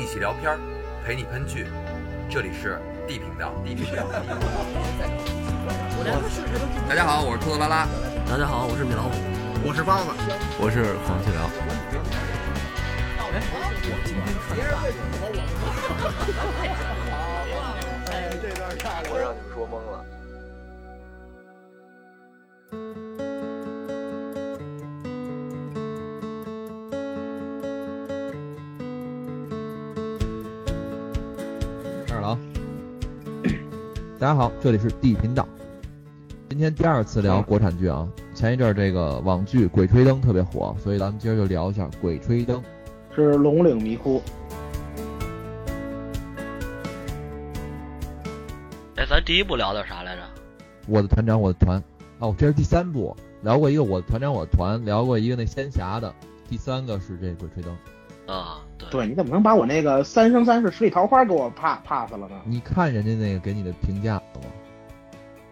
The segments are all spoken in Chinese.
一起聊片儿，陪你喷剧。这里是 D 频道。D 频道。大家好，我是兔子拉拉。大家好，我是米老虎。我是包子。我是黄继辽。哎，这段太我让你们说懵了大家好，这里是 D 频道。今天第二次聊国产剧啊，前一阵儿这个网剧《鬼吹灯》特别火，所以咱们今儿就聊一下《鬼吹灯》。是龙岭迷窟。哎，咱第一部聊的啥来着？我的团长，我的团。哦，这是第三部，聊过一个我的团长，我的团，聊过一个那仙侠的，第三个是这《鬼吹灯》。啊，对。对，你怎么能把我那个《三生三世十里桃花》给我 pass pass 了呢？你看人家那个给你的评价了吗？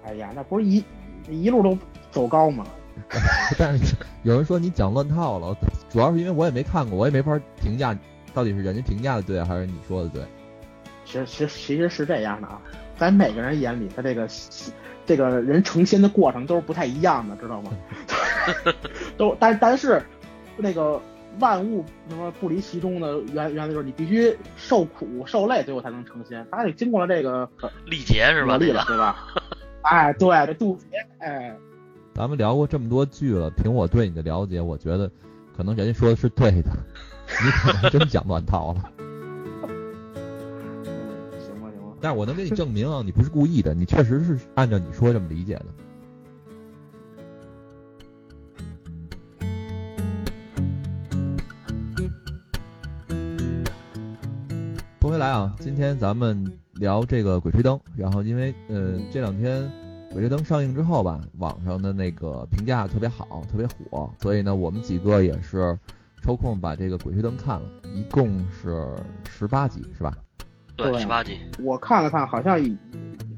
哎呀，那不是一一路都走高吗？但是有人说你讲乱套了，主要是因为我也没看过，我也没法评价到底是人家评价的对还是你说的对。其实其实其实是这样的啊，在每个人眼里，他这个这个人成仙的过程都是不太一样的，知道吗？都但但是那个万物什么不离其中的原原来就是你必须受苦受累，最后才能成仙。他得经过了这个历劫是吧？历了对吧？哎，对，这渡劫，哎。咱们聊过这么多剧了，凭我对你的了解，我觉得可能人家说的是对的，你可能真讲乱套了。行吧，行吧。但是我能给你证明啊，你不是故意的，你确实是按照你说这么理解的。说回来啊，今天咱们聊这个《鬼吹灯》，然后因为呃这两天。《鬼吹灯》上映之后吧，网上的那个评价特别好，特别火，所以呢，我们几个也是抽空把这个《鬼吹灯》看了，一共是十八集，是吧？对，十八集。我看了看，好像，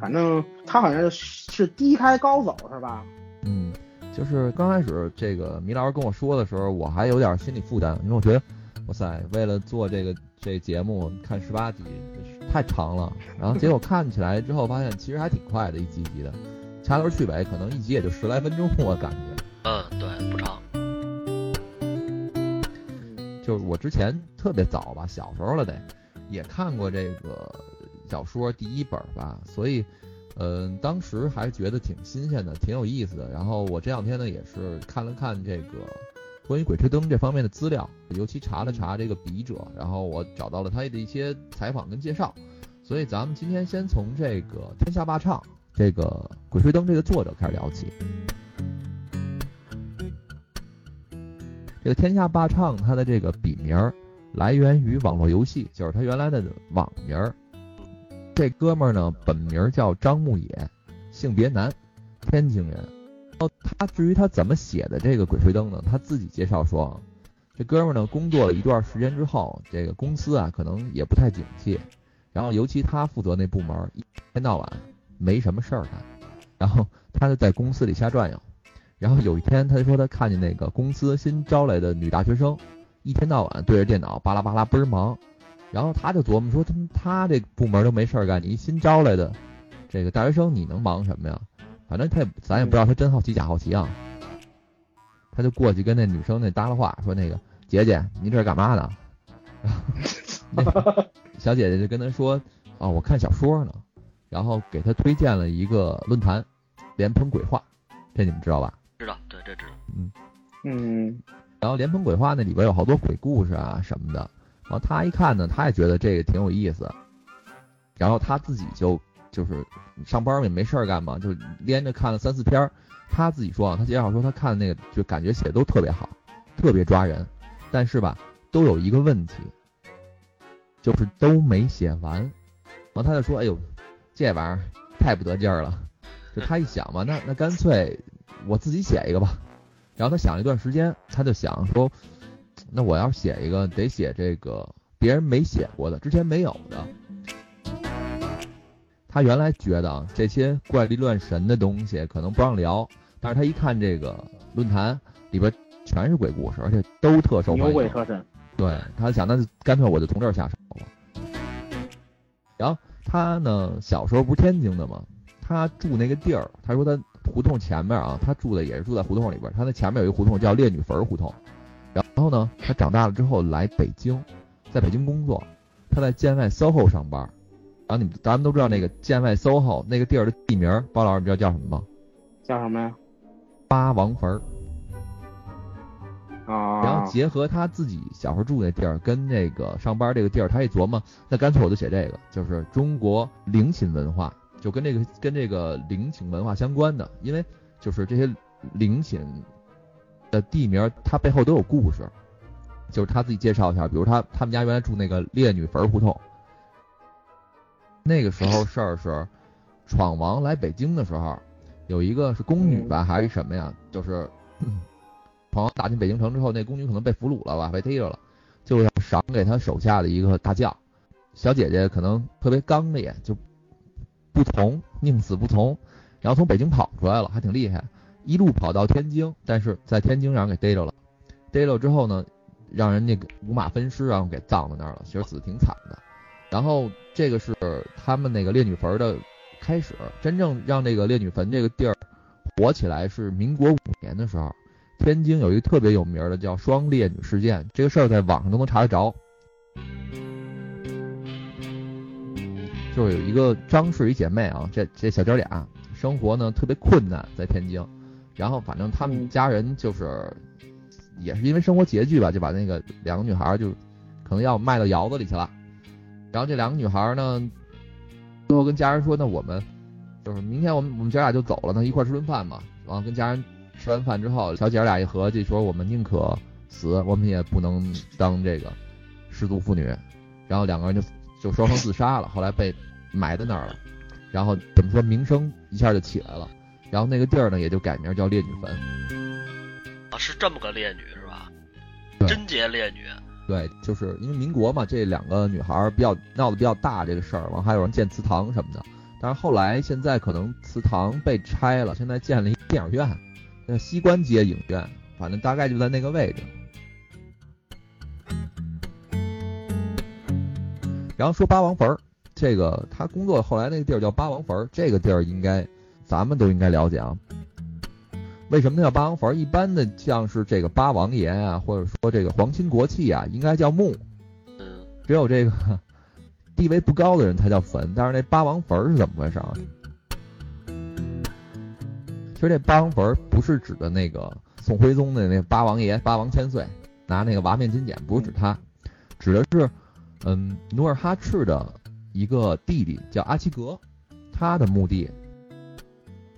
反正他好像是低开高走，是吧？嗯，就是刚开始这个米老师跟我说的时候，我还有点心理负担，因为我觉得，哇塞，为了做这个这节目看十八集太长了，然后结果看起来之后发现，其实还挺快的，一集集的。掐头去尾，可能一集也就十来分钟，我感觉。嗯，对，不长。就是我之前特别早吧，小时候了得，也看过这个小说第一本吧，所以，嗯，当时还觉得挺新鲜的，挺有意思的。然后我这两天呢，也是看了看这个关于《鬼吹灯》这方面的资料，尤其查了查这个笔者，然后我找到了他的一些采访跟介绍。所以咱们今天先从这个《天下霸唱》。这个《鬼吹灯》这个作者开始聊起。这个天下霸唱，他的这个笔名儿来源于网络游戏，就是他原来的网名儿。这哥们儿呢，本名叫张牧野，性别男，天津人。哦，他至于他怎么写的这个《鬼吹灯》呢？他自己介绍说，这哥们儿呢，工作了一段时间之后，这个公司啊，可能也不太景气，然后尤其他负责那部门，一天到晚。没什么事儿干，然后他就在公司里瞎转悠，然后有一天他就说他看见那个公司新招来的女大学生，一天到晚对着电脑巴拉巴拉倍儿忙，然后他就琢磨说他他这部门都没事儿干，你新招来的这个大学生你能忙什么呀？反正他也咱也不知道他真好奇假好奇啊，他就过去跟那女生那搭了话，说那个姐姐您这是干嘛呢？然后 小姐姐就跟他说啊我看小说呢。然后给他推荐了一个论坛，莲蓬鬼话，这你们知道吧？知道，对，这知道。嗯嗯。然后莲蓬鬼话那里边有好多鬼故事啊什么的。然后他一看呢，他也觉得这个挺有意思。然后他自己就就是上班也没事儿干嘛，就连着看了三四篇。他自己说啊，他介绍说他看的那个就感觉写的都特别好，特别抓人。但是吧，都有一个问题，就是都没写完。然后他就说：“哎呦。”这玩意儿太不得劲儿了，就他一想嘛，那那干脆我自己写一个吧。然后他想了一段时间，他就想说，那我要写一个，得写这个别人没写过的，之前没有的。他原来觉得啊，这些怪力乱神的东西可能不让聊，但是他一看这个论坛里边全是鬼故事，而且都特受欢迎。鬼特神。对他想，那就干脆我就从这儿下手了。然后他呢，小时候不是天津的吗？他住那个地儿，他说他胡同前面啊，他住的也是住在胡同里边。他那前面有一胡同叫烈女坟胡同。然后呢，他长大了之后来北京，在北京工作，他在建外 SOHO 上班。然后你们咱们都知道那个建外 SOHO 那个地儿的地名，包老师你知道叫什么吗？叫什么呀？八王坟。啊。然后结合他自己小时候住那地儿跟那个上班这个地儿，他一琢磨，那干脆我就写这个，就是中国陵寝文化，就跟这个跟这个陵寝文化相关的，因为就是这些陵寝的地名，它背后都有故事。就是他自己介绍一下，比如他他们家原来住那个烈女坟胡同，那个时候事儿是闯王来北京的时候，有一个是宫女吧还是什么呀，就是。闯王打进北京城之后，那宫女可能被俘虏了吧，被逮着了，就要赏给他手下的一个大将。小姐姐可能特别刚烈，就不从，宁死不从，然后从北京跑出来了，还挺厉害，一路跑到天津，但是在天津让人给逮着了。逮着之后呢，让人家五马分尸，然后给葬在那儿了，其实死的挺惨的。然后这个是他们那个烈女坟的开始，真正让这个烈女坟这个地儿火起来是民国五年的时候。天津有一个特别有名的叫双烈女事件，这个事儿在网上都能查得着。就是有一个张氏一姐妹啊，这这小姐俩生活呢特别困难，在天津，然后反正他们家人就是也是因为生活拮据吧，就把那个两个女孩就可能要卖到窑子里去了。然后这两个女孩呢，最后跟家人说：“那我们就是明天我们我们姐俩就走了，那一块吃顿饭嘛。”然后跟家人。吃完饭之后，小姐俩一合计，说我们宁可死，我们也不能当这个失足妇女。然后两个人就就双双自杀了，后来被埋在那儿了。然后怎么说，名声一下就起来了。然后那个地儿呢，也就改名叫烈女坟。啊，是这么个烈女是吧？贞洁烈女。对，就是因为民国嘛，这两个女孩比较闹得比较大这个事儿，完还有人建祠堂什么的。但是后来现在可能祠堂被拆了，现在建了一电影院。那西关街影院，反正大概就在那个位置。然后说八王坟这个他工作后来那个地儿叫八王坟这个地儿应该咱们都应该了解啊。为什么叫八王坟一般的像是这个八王爷啊，或者说这个皇亲国戚啊，应该叫墓。只有这个 地位不高的人才叫坟，但是那八王坟是怎么回事啊？其实这八王坟不是指的那个宋徽宗的那八王爷八王千岁拿那个瓦面金简，不是指他，指的是，嗯，努尔哈赤的一个弟弟叫阿齐格，他的墓地。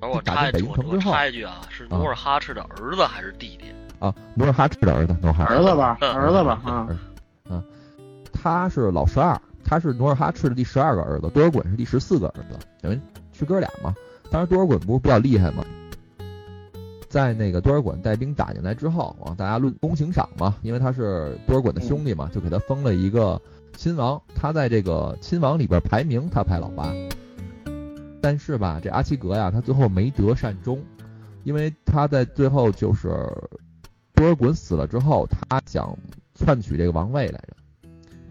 我插一句，我插一句啊，是努尔哈赤的儿子还是弟弟？啊，努尔哈赤的儿子，努尔哈赤儿子吧，儿子吧，啊，嗯，他是老十二，他是努尔哈赤的第十二个儿子，多尔衮是第十四个儿子，等于是哥俩嘛。当时多尔衮不是比较厉害吗？在那个多尔衮带兵打进来之后啊，大家论功行赏嘛，因为他是多尔衮的兄弟嘛，就给他封了一个亲王。他在这个亲王里边排名他排老八，但是吧，这阿奇格呀，他最后没得善终，因为他在最后就是多尔衮死了之后，他想篡取这个王位来着，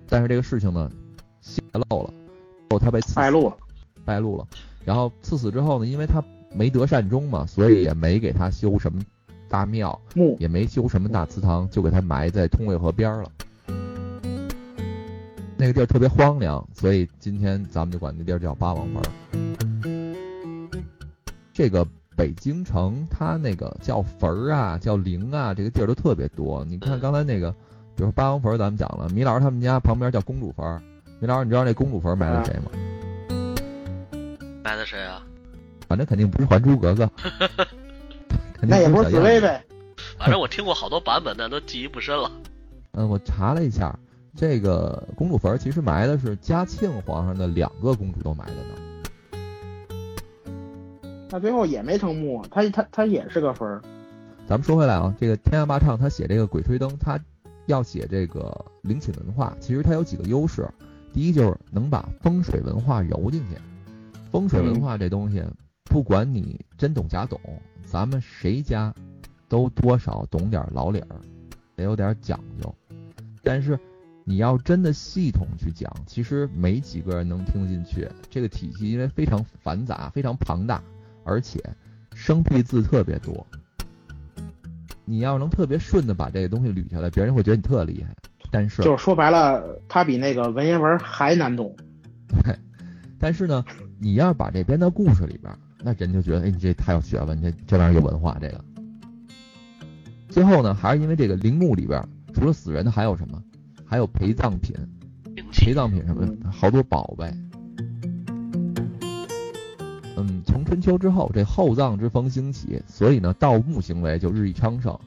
但是这个事情呢泄露了，后他被败露了，败露了。然后赐死之后呢，因为他。没得善终嘛，所以也没给他修什么大庙，也没修什么大祠堂，就给他埋在通渭河边了。那个地儿特别荒凉，所以今天咱们就管那地儿叫八王坟。这个北京城，它那个叫坟儿啊，叫陵啊，这个地儿都特别多。你看刚才那个，比如八王坟，咱们讲了，米老师他们家旁边叫公主坟。米老师，你知道那公主坟埋的谁吗？埋的谁啊？反正肯定不是《还珠格格》，那也不是紫薇呗。反正我听过好多版本，但都记忆不深了。嗯，我查了一下，这个公主坟其实埋的是嘉庆皇上的两个公主都埋的呢。那最后也没成木，他他他也是个分儿。咱们说回来啊，这个天下霸唱他写这个《鬼吹灯》，他要写这个陵寝文化，其实他有几个优势。第一就是能把风水文化揉进去，风水文化这东西。不管你真懂假懂，咱们谁家都多少懂点老理儿，得有点讲究。但是你要真的系统去讲，其实没几个人能听得进去。这个体系因为非常繁杂、非常庞大，而且生僻字特别多。你要能特别顺的把这个东西捋下来，别人会觉得你特厉害。但是就是说白了，它比那个文言文还难懂。对，但是呢，你要把这编到故事里边，那人就觉得，哎，你这太有学问，这这玩意儿有文化。这个最后呢，还是因为这个陵墓里边除了死人的还有什么？还有陪葬品，陪葬品什么的，好多宝贝。嗯，从春秋之后，这厚葬之风兴起，所以呢，盗墓行为就日益昌盛。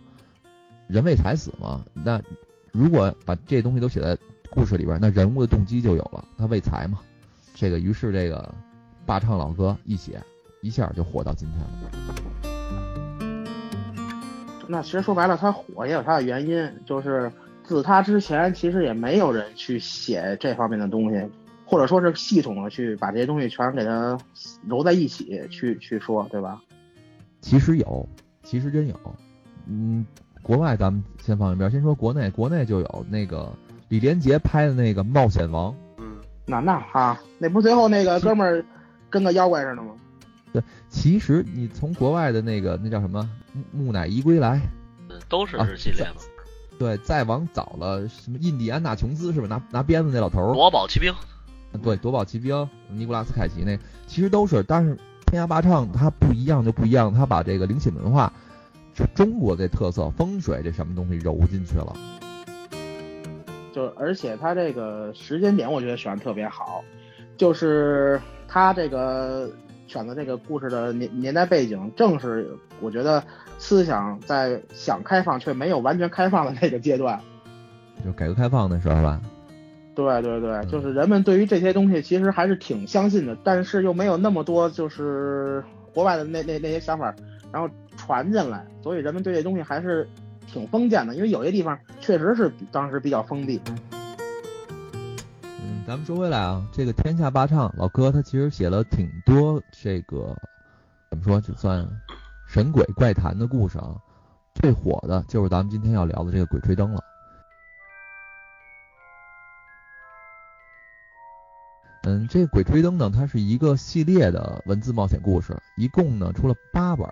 人为财死嘛，那如果把这东西都写在故事里边，那人物的动机就有了，他为财嘛。这个于是这个霸唱老歌一写，一下就火到今天了。那其实说白了，他火也有他的原因，就是。自他之前，其实也没有人去写这方面的东西，或者说是系统的去把这些东西全给它揉在一起去去说，对吧？其实有，其实真有。嗯，国外咱们先放一边，先说国内，国内就有那个李连杰拍的那个《冒险王》。嗯，那那哈，那不最后那个哥们儿跟个妖怪似的吗？对，其实你从国外的那个那叫什么《木乃伊归来》，嗯，都是日系列嘛。对，再往早了，什么印第安纳琼斯是吧？拿拿鞭子那老头儿。夺宝奇兵。对，夺宝奇兵，尼古拉斯凯奇那，其实都是，但是天涯霸唱它不一样就不一样，它把这个灵性文化，就中国这特色风水这什么东西揉进去了。就而且它这个时间点，我觉得选的特别好，就是他这个选的这个故事的年年代背景，正是我觉得。思想在想开放却没有完全开放的那个阶段，就改革开放的时候吧。对对对，就是人们对于这些东西其实还是挺相信的，但是又没有那么多就是国外的那那那些想法，然后传进来，所以人们对这东西还是挺封建的，因为有些地方确实是当时比较封闭。嗯，咱们说回来啊，这个天下霸唱老哥他其实写了挺多这个怎么说就算。神鬼怪谈的故事啊，最火的就是咱们今天要聊的这个《鬼吹灯》了。嗯，这个《鬼吹灯》呢，它是一个系列的文字冒险故事，一共呢出了八本。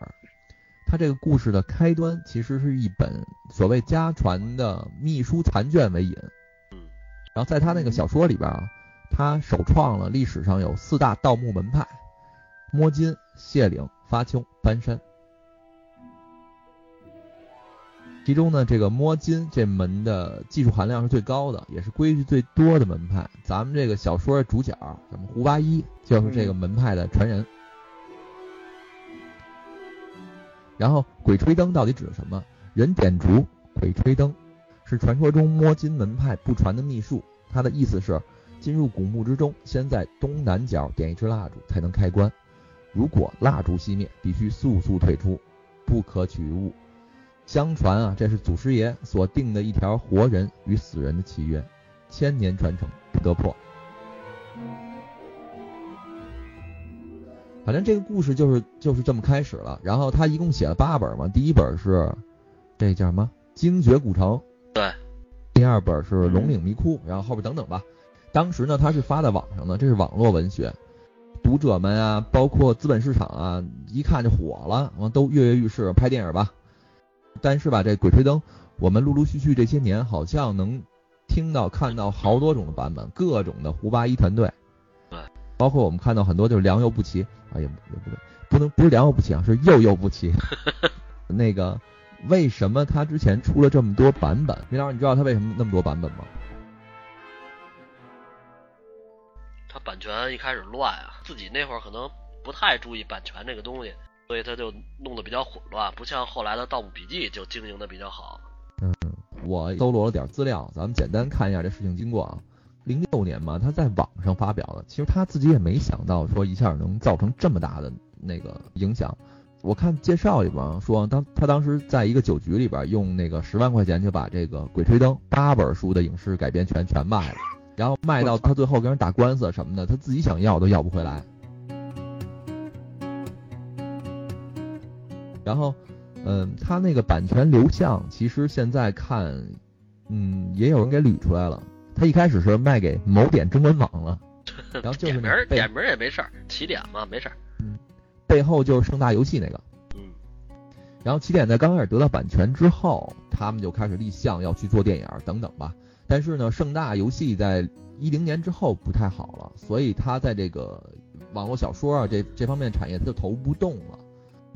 它这个故事的开端其实是一本所谓家传的秘书残卷为引。嗯然后在他那个小说里边啊，他首创了历史上有四大盗墓门派：摸金、谢岭、发丘、搬山。其中呢，这个摸金这门的技术含量是最高的，也是规矩最多的门派。咱们这个小说主角，咱们胡八一就是这个门派的传人。然后，鬼吹灯到底指的什么？人点烛，鬼吹灯，是传说中摸金门派不传的秘术。它的意思是，进入古墓之中，先在东南角点一支蜡烛才能开关。如果蜡烛熄灭，必须速速退出，不可取物。相传啊，这是祖师爷所定的一条活人与死人的契约，千年传承不得破。反正这个故事就是就是这么开始了。然后他一共写了八本嘛，第一本是这叫什么《精绝古城》，对，第二本是《龙岭迷窟》，然后后边等等吧。当时呢，他是发在网上的，这是网络文学，读者们啊，包括资本市场啊，一看就火了，完都跃跃欲试，拍电影吧。但是吧，这《鬼吹灯》，我们陆陆续续这些年好像能听到、看到好多种的版本，各种的胡八一团队，对，包括我们看到很多就是良莠不齐啊，也也不对，不能不是良莠不齐啊，是幼幼不齐。那个为什么他之前出了这么多版本？李老师，你知道他为什么那么多版本吗？他版权一开始乱啊，自己那会儿可能不太注意版权这个东西。所以他就弄得比较混乱，不像后来的《盗墓笔记》就经营的比较好。嗯，我搜罗了点资料，咱们简单看一下这事情经过啊。零六年嘛，他在网上发表的，其实他自己也没想到说一下能造成这么大的那个影响。我看介绍里边说，当他当时在一个酒局里边用那个十万块钱就把这个《鬼吹灯》八本书的影视改编权全卖了，然后卖到他最后跟人打官司什么的，他自己想要都要不回来。然后，嗯，他那个版权流向，其实现在看，嗯，也有人给捋出来了。他一开始是卖给某点中文网了，然后就是点名儿点名儿也没事儿，起点嘛没事儿。嗯背后就是盛大游戏那个。嗯，然后起点在刚开始得到版权之后，他们就开始立项要去做电影等等吧。但是呢，盛大游戏在一零年之后不太好了，所以他在这个网络小说啊这这方面产业他就投不动了。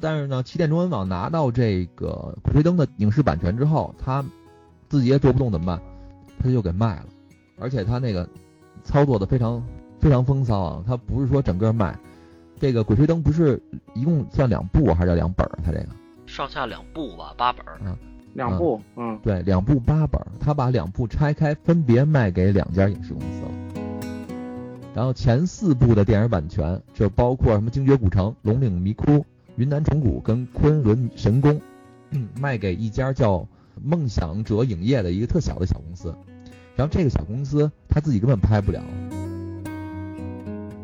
但是呢，起点中文网拿到这个《鬼吹灯》的影视版权之后，他自己也做不动怎么办？他就给卖了，而且他那个操作的非常非常风骚啊，他不是说整个卖。这个《鬼吹灯》不是一共算两部还是两本儿？他这个上下两部吧，八本儿。两部，嗯，对，两部八本儿，他把两部拆开，分别卖给两家影视公司了。然后前四部的电影版权就包括什么《精绝古城》《龙岭迷窟》《云南虫谷》跟《昆仑神宫》，卖给一家叫梦想者影业的一个特小的小公司。然后这个小公司他自己根本拍不了。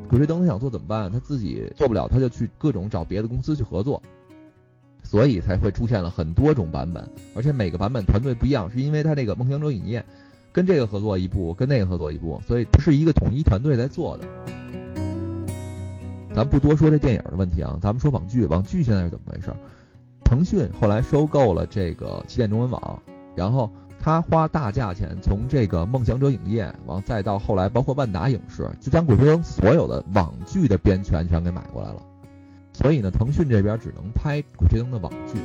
鬼吹灯他想做怎么办？他自己做不了，他就去各种找别的公司去合作，所以才会出现了很多种版本，而且每个版本团队不一样，是因为他这个梦想者影业跟这个合作一部，跟那个合作一部，所以不是一个统一团队在做的。咱不多说这电影的问题啊，咱们说网剧，网剧现在是怎么回事？腾讯后来收购了这个起点中文网，然后。他花大价钱从这个梦想者影业，完再到后来包括万达影视，就将《鬼吹灯》所有的网剧的编权全给买过来了。所以呢，腾讯这边只能拍《鬼吹灯》的网剧，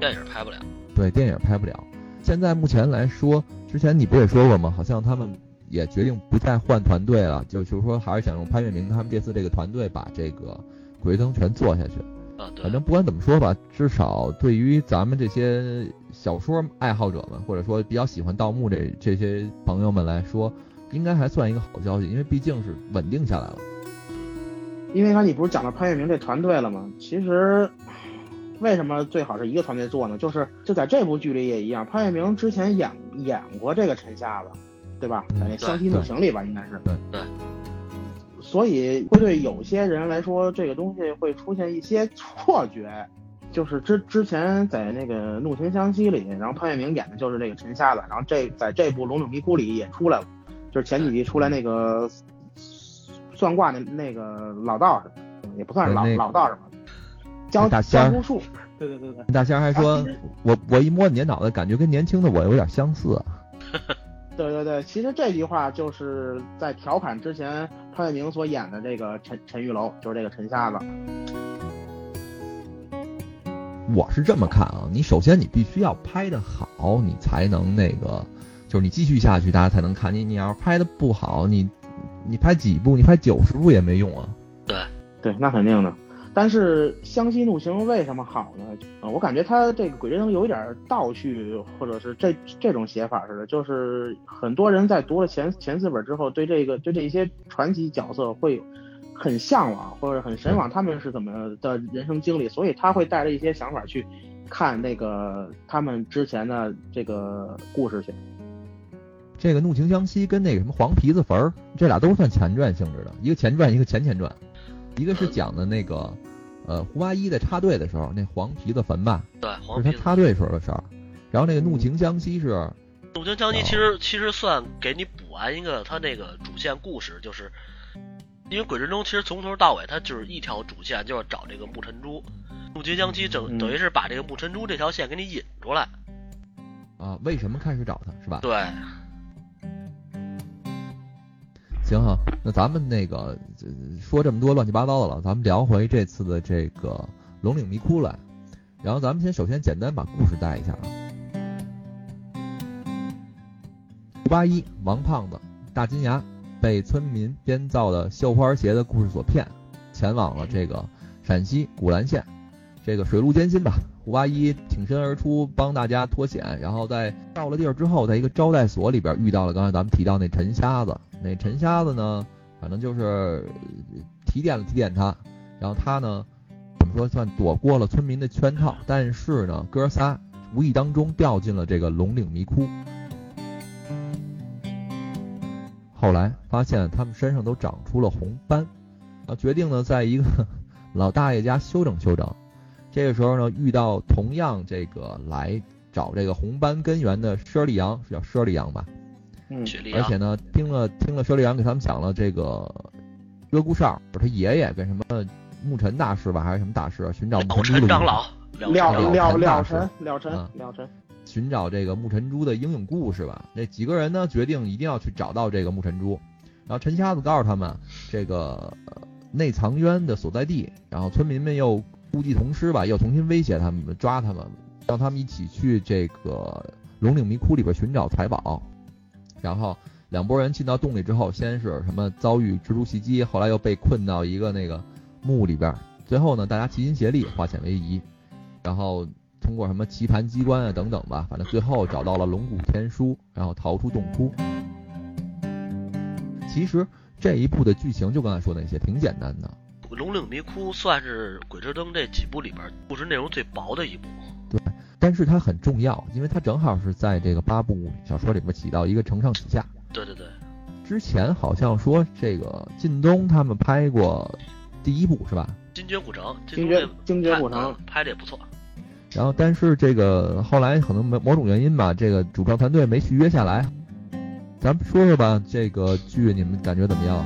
电影拍不了。对，电影拍不了。现在目前来说，之前你不也说过吗？好像他们也决定不再换团队了，就就是说还是想用潘粤明他们这次这个团队把这个《鬼吹灯》全做下去。反正不管怎么说吧，至少对于咱们这些小说爱好者们，或者说比较喜欢盗墓这这些朋友们来说，应该还算一个好消息，因为毕竟是稳定下来了。因为刚你不是讲到潘粤明这团队了吗？其实为什么最好是一个团队做呢？就是就在这部剧里也一样，潘粤明之前演演过这个陈瞎子，对吧？在那《湘西怒情》里吧，应该是。对对。所以会对有些人来说，这个东西会出现一些错觉，就是之之前在那个《怒晴湘西》里，然后潘粤明演的就是这个陈瞎子，然后这在这部《龙岭迷窟》里也出来了，就是前几集出来那个算卦那那个老道士，也不算是老老道士吧，江江湖术，对对对对。大仙还说，我我一摸你这脑袋，感觉跟年轻的我有点相似。对对对，其实这句话就是在调侃之前潘粤明所演的这个陈陈玉楼，就是这个陈瞎子。我是这么看啊，你首先你必须要拍的好，你才能那个，就是你继续下去，大家才能看你。你要是拍的不好，你你拍几部，你拍九十部也没用啊。对对，那肯定的。但是《湘西怒晴》为什么好呢？呃，我感觉它这个《鬼吹灯》有一点倒叙，或者是这这种写法似的，就是很多人在读了前前四本之后，对这个对这些传奇角色会很向往，或者很神往他们是怎么的人生经历，所以他会带着一些想法去看那个他们之前的这个故事去。这个《怒晴湘西》跟那个什么《黄皮子坟儿》，这俩都算前传性质的，一个前传，一个前前传。一个是讲的那个，呃，胡八一在插队的时候，那黄皮子坟吧，对，是他插队时候的事儿。然后那个怒晴湘西是，怒晴湘西其实其实算给你补完一个他那个主线故事，就是因为鬼神中其实从头到尾他就是一条主线，就是找这个木尘珠。怒晴湘西等等于是把这个木尘珠这条线给你引出来。啊，为什么开始找他是吧？对。行哈，那咱们那个说这么多乱七八糟的了，咱们聊回这次的这个龙岭迷窟来。然后咱们先首先简单把故事带一下啊。胡八一、王胖子、大金牙被村民编造的绣花鞋的故事所骗，前往了这个陕西古兰县。这个水路艰辛吧，胡八一挺身而出帮大家脱险，然后在到了地儿之后，在一个招待所里边遇到了刚才咱们提到那陈瞎子。那陈瞎子呢，反正就是提点了提点他，然后他呢，怎么说算躲过了村民的圈套，但是呢，哥仨无意当中掉进了这个龙岭迷窟。后来发现他们身上都长出了红斑，啊，决定呢在一个 老大爷家休整休整。这个时候呢，遇到同样这个来找这个红斑根源的佘丽阳，是叫佘丽阳吧？嗯而且呢，听了听了舍利阳给他们讲了这个鹧鸪哨，就是他爷爷跟什么牧尘大师吧，还是什么大师，寻找牧了尘长老，了了了了了尘尘了尘嗯了尘，寻找这个牧尘珠的英勇故事吧。那几个人呢，决定一定要去找到这个牧尘珠。然后陈瞎子告诉他们，这个呃内藏渊的所在地。然后村民们又故技重施吧，又重新威胁他们，抓他们，让他们一起去这个龙岭迷窟里边寻找财宝。然后两拨人进到洞里之后，先是什么遭遇蜘蛛袭击，后来又被困到一个那个墓里边。最后呢，大家齐心协力，化险为夷，然后通过什么棋盘机关啊等等吧，反正最后找到了龙骨天书，然后逃出洞窟。其实这一部的剧情就刚才说那些，挺简单的。龙岭迷窟算是《鬼吹灯》这几部里边故事内容最薄的一部。对但是它很重要，因为它正好是在这个八部小说里边起到一个承上启下。对对对，之前好像说这个靳东他们拍过第一部是吧？精绝古城，精绝精绝古城嗯拍的也不错。然后但是这个后来可能某某种原因吧，这个主创团队没续约下来。咱们说说吧，这个剧你们感觉怎么样？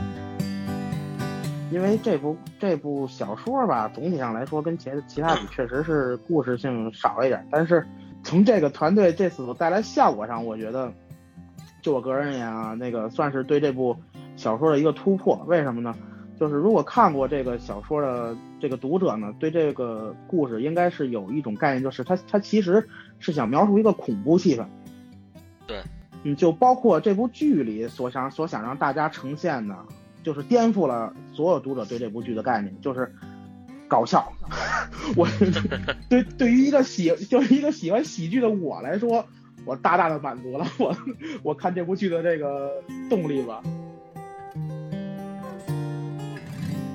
因为这部这部小说吧，总体上来说跟其其他比确实是故事性少一点，但是从这个团队这次所带来效果上，我觉得，就我个人而言啊，那个算是对这部小说的一个突破。为什么呢？就是如果看过这个小说的这个读者呢，对这个故事应该是有一种概念，就是它它其实是想描述一个恐怖气氛。对，嗯，就包括这部剧里所想所想让大家呈现的，就是颠覆了所有读者对这部剧的概念，就是搞笑。我 对对于一个喜就是一个喜欢喜剧的我来说，我大大的满足了我我看这部剧的这个动力吧。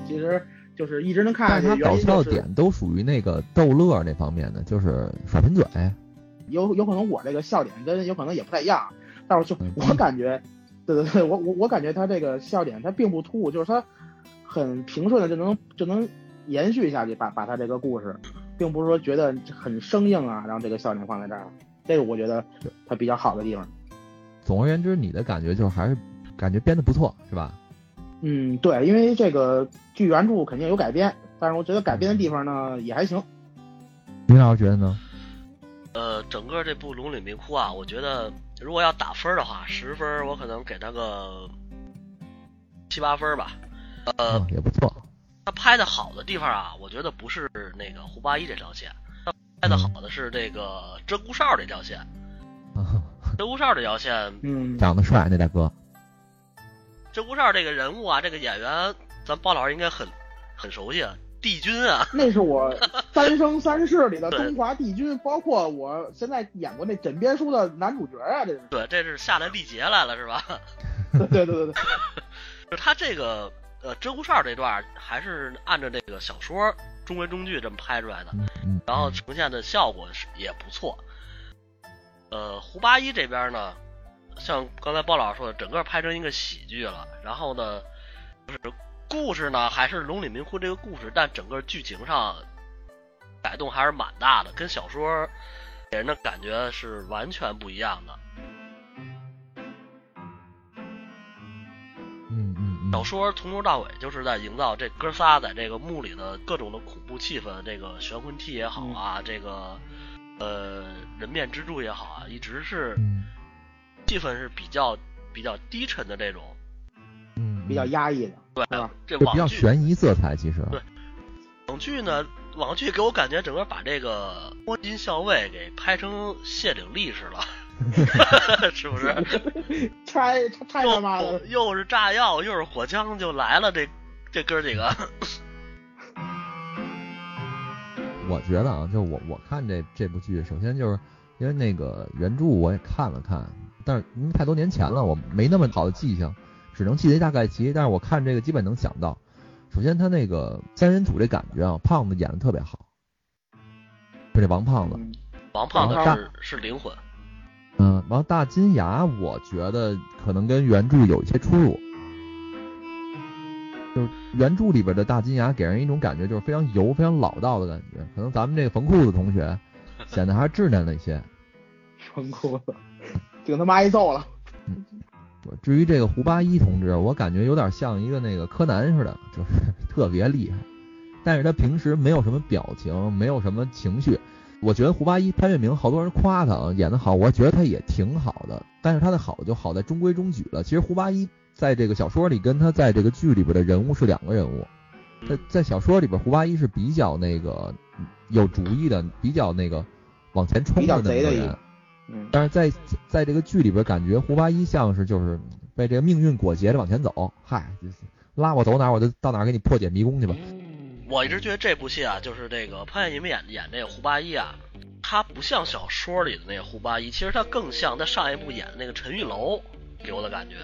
其实就是一直能看但是下去，搞笑的点都属于那个逗乐那方面的，就是耍贫嘴。有有可能我这个笑点跟有可能也不太一样，但是就嗯我感觉，对对对，我我我感觉他这个笑点他并不突兀，就是他很平顺的就能就能延续下去，把把他这个故事，并不是说觉得很生硬啊，然后这个笑点放在这儿，这个我觉得他比较好的地方。总而言之，你的感觉就是还是感觉编的不错，是吧？嗯，对，因为这个剧原著肯定有改编，但是我觉得改编的地方呢也还行。林老师觉得呢？呃，整个这部《龙岭迷窟》啊，我觉得如果要打分的话，十分我可能给他个七八分吧。呃，嗯，也不错。他拍的好的地方啊，我觉得不是那个胡八一这条线，他拍的好的是这个鹧鸪哨这条线。啊鹧鸪哨这条线，嗯，长得帅那大哥，鹧鸪哨这个人物啊，这个演员，咱包老师应该很很熟悉啊，帝君啊，那是我《三生三世》里的 对东华帝君，包括我现在演过那枕边书的男主角啊，这是。对，这是下来历劫来了是吧？对对对对，就他这个呃鹧鸪哨这段还是按照这个小说中规中矩这么拍出来的，然后呈现的效果是也不错。呃，胡八一这边呢，像刚才包老师说的，整个拍成一个喜剧了。然后呢，就是故事呢还是龙岭迷窟这个故事，但整个剧情上改动还是蛮大的，跟小说给人的感觉是完全不一样的。嗯嗯嗯，小说从头到尾就是在营造这哥仨在这个墓里的各种的恐怖气氛，这个悬魂梯也好啊，这个呃人面蜘蛛也好啊，一直是嗯。气氛是比较比较低沉的这种。嗯，比较压抑的，对是吧？这就比较悬疑色彩，其实。对网剧呢，网剧给我感觉整个把这个摸金校尉给拍成谢顶力士了，是不是？太太他妈的又又是炸药，又是火枪，就来了这这哥几个。我觉得啊，就我我看这这部剧，首先就是因为那个原著我也看了看，但是因为太多年前了，我没那么好的记性，只能记得一大概齐。但是我看这个基本能想到，首先他那个三人组这感觉啊，胖子演的特别好，就这王胖子，嗯王胖子是是灵魂，嗯，然后大金牙，我觉得可能跟原著有一些出入，就是原著里边的大金牙给人一种感觉，就是非常油、非常老道的感觉。可能咱们这个缝裤子同学显得还是稚嫩了一些。冯裤子，顶他妈挨揍了。至于这个胡八一同志，我感觉有点像一个那个柯南似的，就是特别厉害，但是他平时没有什么表情，没有什么情绪。我觉得胡八一潘粤明好多人夸他演得好，我觉得他也挺好的，但是他的好就好在中规中矩了。其实胡八一在这个小说里跟他在这个剧里边的人物是两个人物。在在小说里边，胡八一是比较那个有主意的，比较那个往前冲的那个人。嗯，但是在在这个剧里边，感觉胡八一像是就是被这个命运裹挟着往前走。嗨，拉我走哪儿我就到哪儿给你破解迷宫去吧。我一直觉得这部戏啊，就是这个潘粤明演演这个胡八一啊，他不像小说里的那个胡八一，其实他更像他上一部演的那个陈玉楼给我的感觉。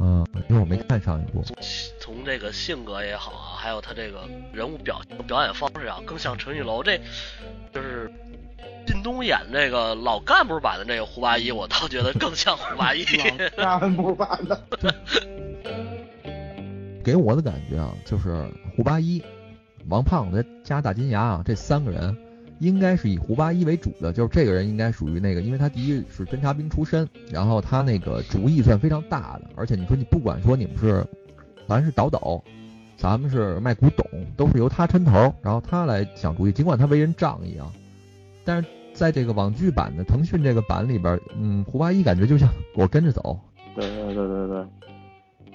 嗯，因为我没看上一部。从从这个性格也好啊，还有他这个人物表表演方式啊，更像陈玉楼。这就是靳东演这个老干部版的这个胡八一，我倒觉得更像胡八一。老干部版的。给我的感觉啊，就是胡八一。王胖子加大金牙啊，这三个人应该是以胡八一为主的，就是这个人应该属于那个，因为他第一是侦察兵出身，然后他那个主意算非常大的，而且你说你不管说你们是，咱是倒斗，咱们是卖古董，都是由他抻头，然后他来想主意，尽管他为人仗义啊，但是在这个网剧版的腾讯这个版里边，嗯，胡八一感觉就像我跟着走，对对对对对，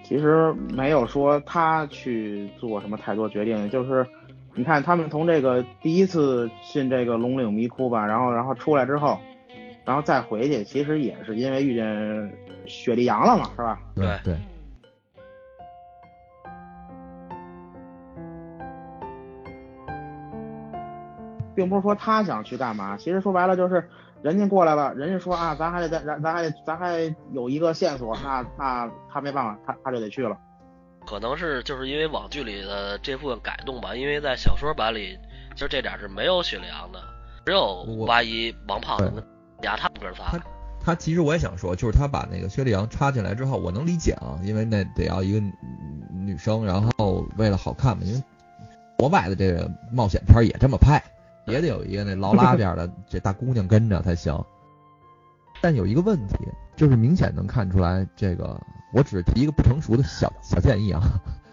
其实没有说他去做什么太多决定，就是。你看他们从这个第一次进这个龙岭迷窟吧，然后然后出来之后，然后再回去，其实也是因为遇见雪莉杨了嘛，是吧？对对。并不是说他想去干嘛，其实说白了就是人家过来了，人家说啊，咱还得咱咱咱还得咱还有一个线索，那那他没办法，他他就得去了。可能是就是因为网剧里的这部分改动吧，因为在小说版里，其实这点是没有雪莉杨的，只有八一、王胖子、牙他们哥仨。他他其实我也想说，就是他把那个薛丽阳插进来之后，我能理解啊，因为那得要一个女生，然后为了好看嘛，因为国外的这个冒险片也这么拍，也得有一个那劳拉边的 这大姑娘跟着才行。但有一个问题，就是明显能看出来这个。我只是提一个不成熟的小小建议啊，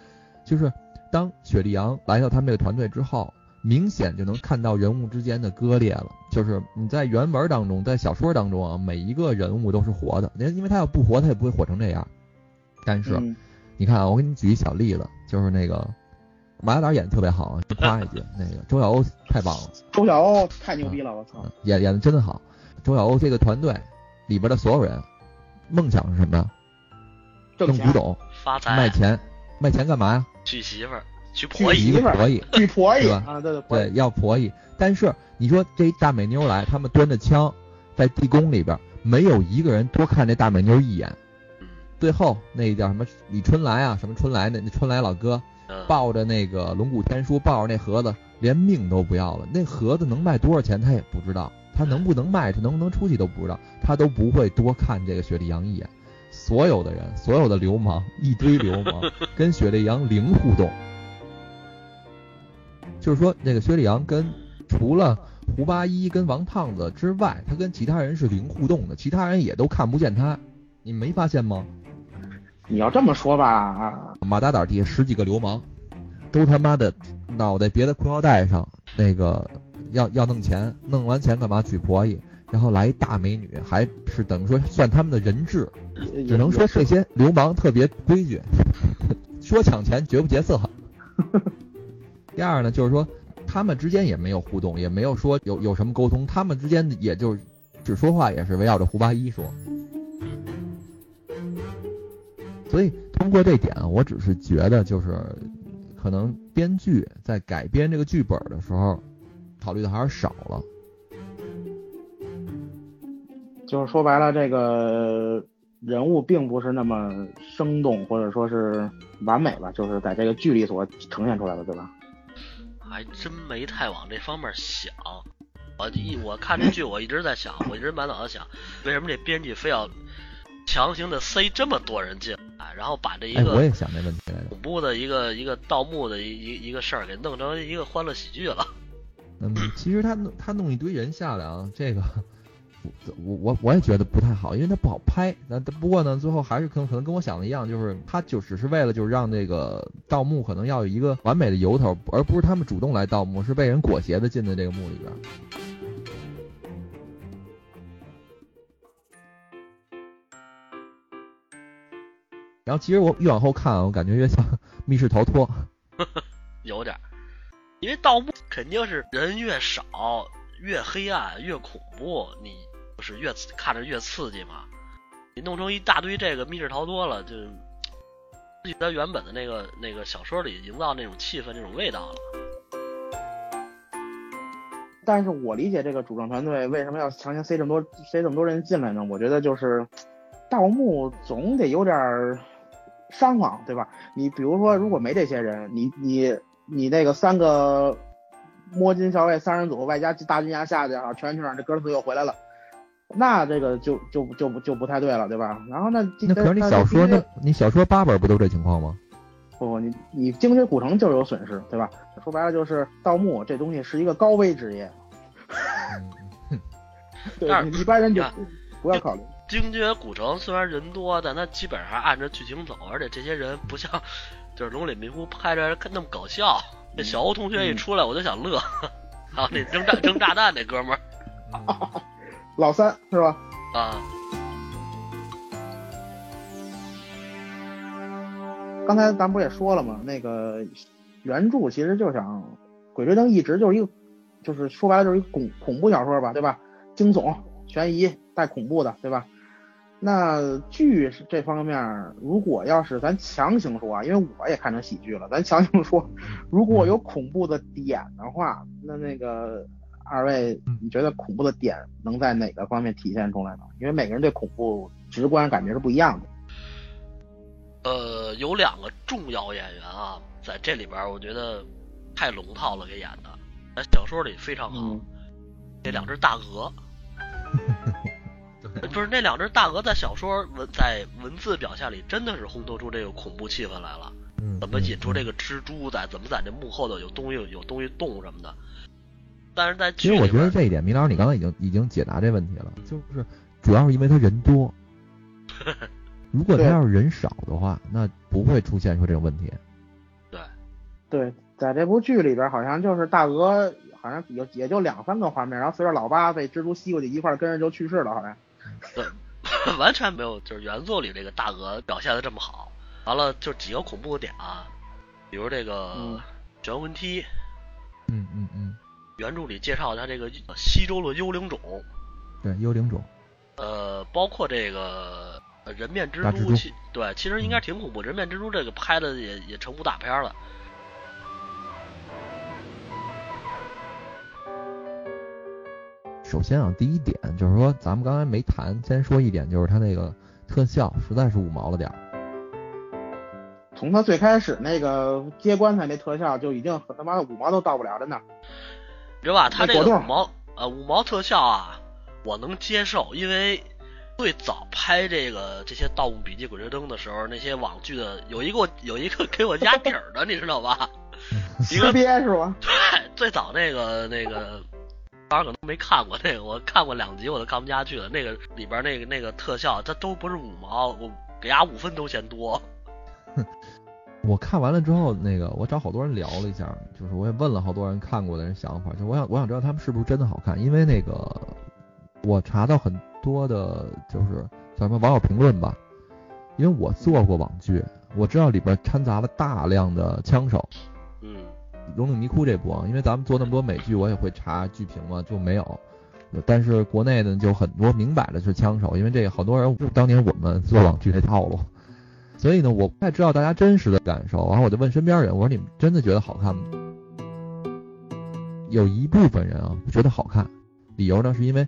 就是当雪莉杨来到他们这个团队之后，明显就能看到人物之间的割裂了。就是你在原文当中，在小说当中啊，每一个人物都是活的，因因为他要不活，他也不会火成这样。但是你看啊，我给你举一小例子，就是那个马大胆演的特别好，夸一句，那个周晓鸥太棒了，周晓鸥太牛逼了，我操，演演的真的好。周晓鸥这个团队里边的所有人，梦想是什么？挣古董，发财，卖钱，卖钱干嘛呀？娶媳妇儿，娶婆姨，娶婆姨，娶婆姨，对吧？啊，对对对，要婆姨。但是你说这大美妞来，他们端着枪在地宫里边，没有一个人多看这大美妞一眼。最后那叫什么李春来啊，什么春来那那春来老哥，抱着那个龙骨天书，抱着那盒子，连命都不要了。那盒子能卖多少钱他也不知道，他能不能卖，他能不能出去都不知道，他都不会多看这个雪莉杨一眼。所有的人，所有的流氓，一堆流氓，跟雪莉杨零互动。就是说，那个雪莉杨跟除了胡八一跟王胖子之外，他跟其他人是零互动的，其他人也都看不见他。你没发现吗？你要这么说吧，马大胆底下十几个流氓，都他妈的脑袋别在裤腰带上，那个要要弄钱，弄完钱干嘛娶婆姨？然后来一大美女，还是等于说算他们的人质，只能说这些流氓特别规矩，说抢钱绝不劫色。第二呢，就是说他们之间也没有互动，也没有说有有什么沟通，他们之间也就只说话也是围绕着胡八一说。所以通过这点，我只是觉得就是可能编剧在改编这个剧本的时候，考虑的还是少了。就是说白了，这个人物并不是那么生动，或者说是完美吧，就是在这个剧里所呈现出来的，对吧？还真没太往这方面想。我一我看这剧，我一直在想，我一直满脑子想，为什么这编剧非要强行的塞这么多人进来，然后把这一个我也想这问题来恐怖的一个一个盗墓的一一一个事儿给弄成一个欢乐喜剧了。嗯，其实他他弄一堆人下来啊，这个。我我我也觉得不太好，因为他不好拍。那不过呢，最后还是可能可能跟我想的一样，就是他就只是为了就是让这个盗墓可能要有一个完美的由头，而不是他们主动来盗墓，是被人裹挟的进的这个墓里边。然后其实我越往后看，我感觉越像 密室逃脱，有点儿，因为盗墓肯定是人越少。越黑暗越恐怖，你不是越看着越刺激嘛？你弄成一大堆这个密室逃脱了，就失去它原本的那个那个小说里营造那种气氛、那种味道了。但是我理解这个主创团队为什么要强行塞这么多塞这么多人进来呢？我觉得就是盗墓总得有点伤亡，对吧？你比如说，如果没这些人，你你你那个三个。摸金校尉三人组，外加大军压下去啊，全员去哪？这哥斯又回来了，那这个就就就不就不太对了，对吧？然后那那可是你小说那，你小说八本不都这情况吗？不不，你你精绝古城就有损失，对吧？说白了就是盗墓这东西是一个高危职业，对，一般人就不要考虑。精绝古城虽然人多，但它基本上按着剧情走，而且这些人不像就是龙岭迷窟拍着那么搞笑。那小欧同学一出来，我就想乐。啊，那扔炸扔炸弹那哥们儿，老三是吧？啊。刚才咱不也说了吗？那个原著其实就想，《鬼吹灯》一直就是一个，就是说白了就是一个恐恐怖小说吧，对吧？惊悚、悬疑带恐怖的，对吧？那剧是这方面，如果要是咱强行说啊，因为我也看成喜剧了，咱强行说，如果有恐怖的点的话，那那个二位，你觉得恐怖的点能在哪个方面体现出来呢？因为每个人对恐怖直观感觉是不一样的。呃，有两个重要演员啊，在这里边我觉得太龙套了，给演的，在小说里非常好，这两只大鹅。不是那两只大鹅在小说文在文字表现里真的是烘托出这个恐怖气氛来了。嗯，怎么引出这个蜘蛛在？怎么在这幕后头有东西有东西动什么的？但是在其实我觉得这一点，米老师你刚才已经已经解答这问题了，就是主要是因为他人多。如果他要是人少的话，那不会出现说这种问题。对，对，在这部剧里边，好像就是大鹅，好像也也就两三个画面，然后随着老八被蜘蛛吸过去，一块跟着就去世了，好像。对，完全没有，就是原作里这个大鹅表现的这么好。完了，就几个恐怖的点啊，比如这个玄魂梯，嗯嗯嗯，原著里介绍它这个西周的幽灵种，对幽灵种，呃，包括这个人面蜘蛛，其对，其实应该挺恐怖。人面蜘蛛这个拍的也也成武打片了。首先啊，第一点就是说，咱们刚才没谈，先说一点，就是它那个特效实在是五毛了点儿。从他最开始那个接棺材那特效就已经他妈的五毛都到不了，真的。知道吧？他这个五毛呃五毛特效啊，我能接受，因为最早拍这个这些《盗墓笔记》《鬼吹灯》的时候，那些网剧的有一个有一个给我压底儿的，你知道吧？一个憋是吧？对，最早那个那个。当然可能没看过那个，我看过两集我都看不下去了。那个里边那个那个特效，它都不是五毛，我给伢五分都嫌多。我看完了之后，那个我找好多人聊了一下，就是我也问了好多人看过的人想法，就我想我想知道他们是不是真的好看，因为那个我查到很多的，就是叫什么网友评论吧，因为我做过网剧，我知道里边掺杂了大量的枪手。嗯。《龙岭迷窟》这部啊，因为咱们做那么多美剧，我也会查剧评嘛，就没有。但是国内呢，就很多明摆的是枪手，因为这个好多人当年我们做网剧这套路，所以呢，我不太知道大家真实的感受。然后我就问身边人，我说你们真的觉得好看吗？有一部分人啊觉得好看，理由呢是因为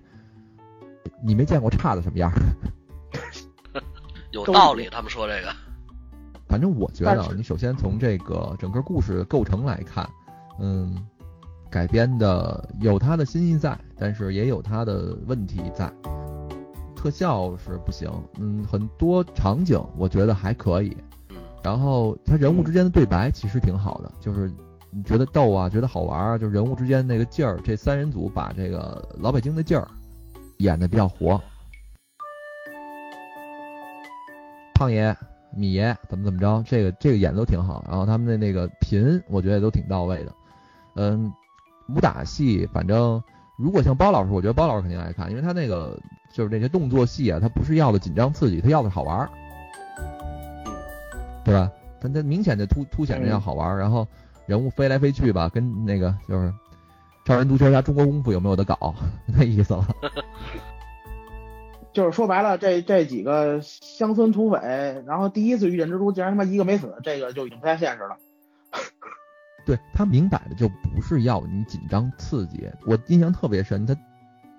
你没见过差的什么样。有道理，他们说这个。反正我觉得，你首先从这个整个故事构成来看，嗯，改编的有它的新意在，但是也有它的问题在。特效是不行，嗯，很多场景我觉得还可以，然后他人物之间的对白其实挺好的，就是你觉得逗啊，觉得好玩啊，就人物之间那个劲儿，这三人组把这个老北京的劲儿演的比较活。胖爷、米爷怎么怎么着，这个这个演的都挺好。然后他们的那个频，我觉得都挺到位的。嗯，武打戏，反正如果像包老师，我觉得包老师肯定爱看，因为他那个就是那些动作戏啊，他不是要的紧张刺激，他要的好玩儿，对吧？他他明显的突凸显着要好玩儿，然后人物飞来飞去吧，跟那个就是超人足球加中国功夫有没有的搞 那意思了。就是说白了，这这几个乡村土匪，然后第一次遇见蜘蛛，竟然他妈一个没死，这个就已经不太现实了。对他明摆着就不是要你紧张刺激，我印象特别深，他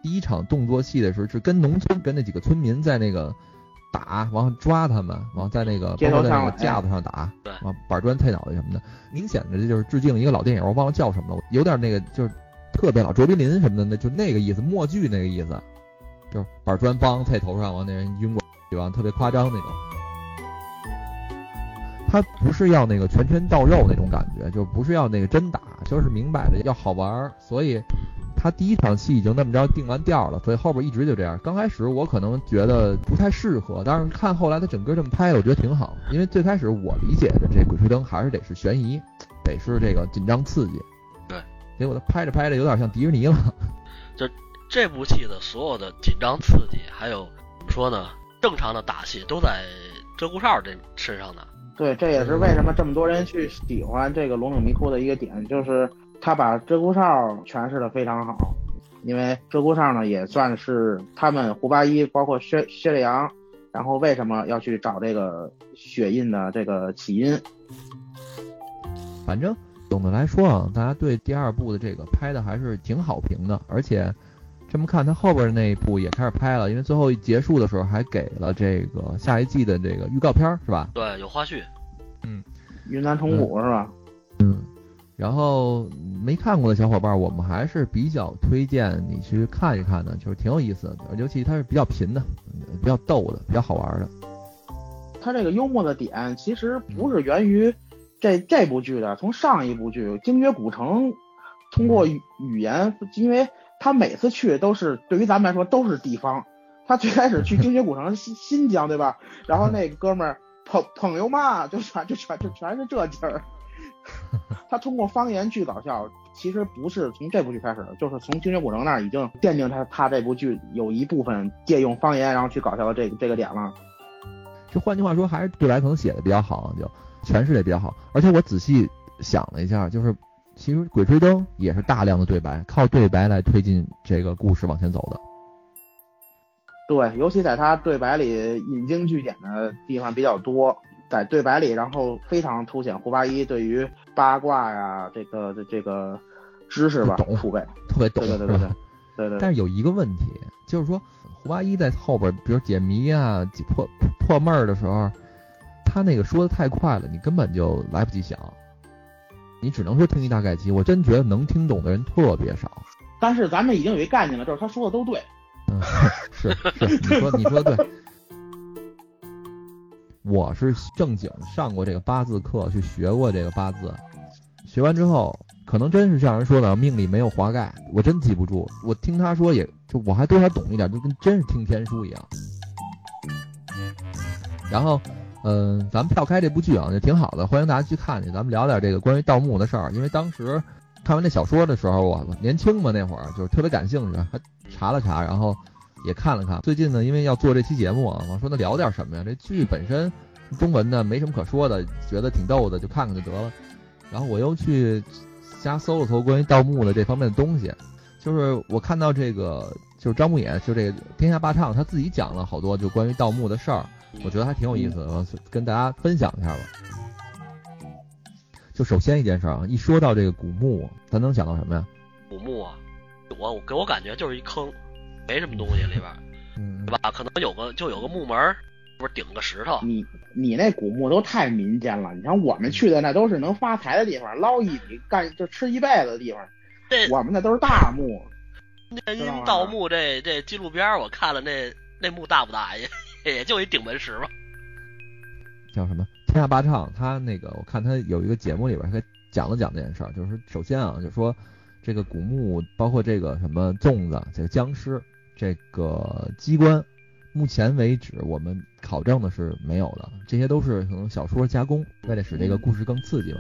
第一场动作戏的时候是跟农村跟那几个村民在那个打，然后抓他们，然后在那个包括在那个架子上打，对，完板砖推脑袋什么的，明显的这就是致敬一个老电影，我忘了叫什么了，有点那个就是特别老卓别林什么的，那就那个意思，默剧那个意思。就是板砖梆在头上，往那人晕过去，完特别夸张那种。他不是要那个拳拳到肉那种感觉，就不是要那个真打，就是明摆着要好玩儿。所以他第一场戏已经那么着定完调了，所以后边一直就这样。刚开始我可能觉得不太适合，但是看后来他整个这么拍，我觉得挺好。因为最开始我理解的这《鬼吹灯》还是得是悬疑，得是这个紧张刺激。对。结果他拍着拍着有点像迪士尼了。就这部戏的所有的紧张刺激，还有怎么说呢？正常的打戏都在鹧鸪哨这身上呢。对，这也是为什么这么多人去喜欢这个《龙岭迷窟》的一个点，就是他把鹧鸪哨诠释的非常好。因为鹧鸪哨呢，也算是他们胡八一，包括薛薛烈阳，然后为什么要去找这个血印的这个起因？反正总的来说啊，大家对第二部的这个拍的还是挺好评的，而且。这么看，他后边那一部也开始拍了，因为最后一结束的时候还给了这个下一季的这个预告片，是吧？对，有花絮。嗯，云南虫谷是吧？嗯。然后没看过的小伙伴，我们还是比较推荐你去看一看的，就是挺有意思的，尤其它是比较贫的，比较逗的，比较好玩的。它这个幽默的点其实不是源于这这部剧的，从上一部剧《精绝古城》，通过语言，因为。他每次去都是对于咱们来说都是地方。他最开始去精绝古城新新疆，对吧？然后那哥们儿朋朋友嘛，就全就全就全是这劲儿。他通过方言去搞笑，其实不是从这部剧开始，就是从精绝古城那儿已经奠定他他这部剧有一部分借用方言然后去搞笑的这这个点了。就换句话说，还是对白可能写的比较好，就诠释的比较好。而且我仔细想了一下，就是。其实《鬼吹灯》也是大量的对白，靠对白来推进这个故事往前走的。对，尤其在他对白里引经据典的地方比较多，在对白里，然后非常凸显胡八一对于八卦呀这个这这个知识吧，懂储备，特别懂，对对对对对对。但是有一个问题，就是说胡八一在后边，比如解谜啊、解破破闷儿的时候，他那个说的太快了，你根本就来不及想。你只能说听一大概齐，我真觉得能听懂的人特别少。但是咱们已经有一概念了，就是他说的都对。嗯，是是，你说你说的对。我是正经上过这个八字课，去学过这个八字，学完之后，可能真是像人说的，命里没有华盖，我真记不住。我听他说，也就我还多少懂一点，就跟真是听天书一样。然后。嗯，咱们跳开这部剧啊，也挺好的，欢迎大家去看去。咱们聊点这个关于盗墓的事儿，因为当时看完那小说的时候，我年轻嘛，那会儿就是特别感兴趣，还查了查，然后也看了看。最近呢，因为要做这期节目啊，我说那聊点什么呀？这剧本身中文的没什么可说的，觉得挺逗的，就看看就得了。然后我又去瞎搜了搜关于盗墓的这方面的东西，就是我看到这个，就是张牧野，就这个天下霸唱，他自己讲了好多就关于盗墓的事儿。我觉得还挺有意思的，跟大家分享一下吧。就首先一件事啊，一说到这个古墓，咱能想到什么呀？古墓啊，我给我感觉就是一坑，没什么东西里边，嗯，对吧？可能有个就有个木门，不是顶个石头。你你那古墓都太民间了，你像我们去的那都是能发财的地方，捞一笔干就吃一辈子的地方。这我们那都是大墓。盗墓这这纪录片我看了，那那墓大不大呀？也就一顶门石吧，叫什么？天下霸唱，他那个我看他有一个节目里边，他讲了讲这件事儿。就是首先啊，就说这个古墓，包括这个什么粽子，这个僵尸，这个机关，目前为止我们考证的是没有的，这些都是可能小说加工，为了使这个故事更刺激吧。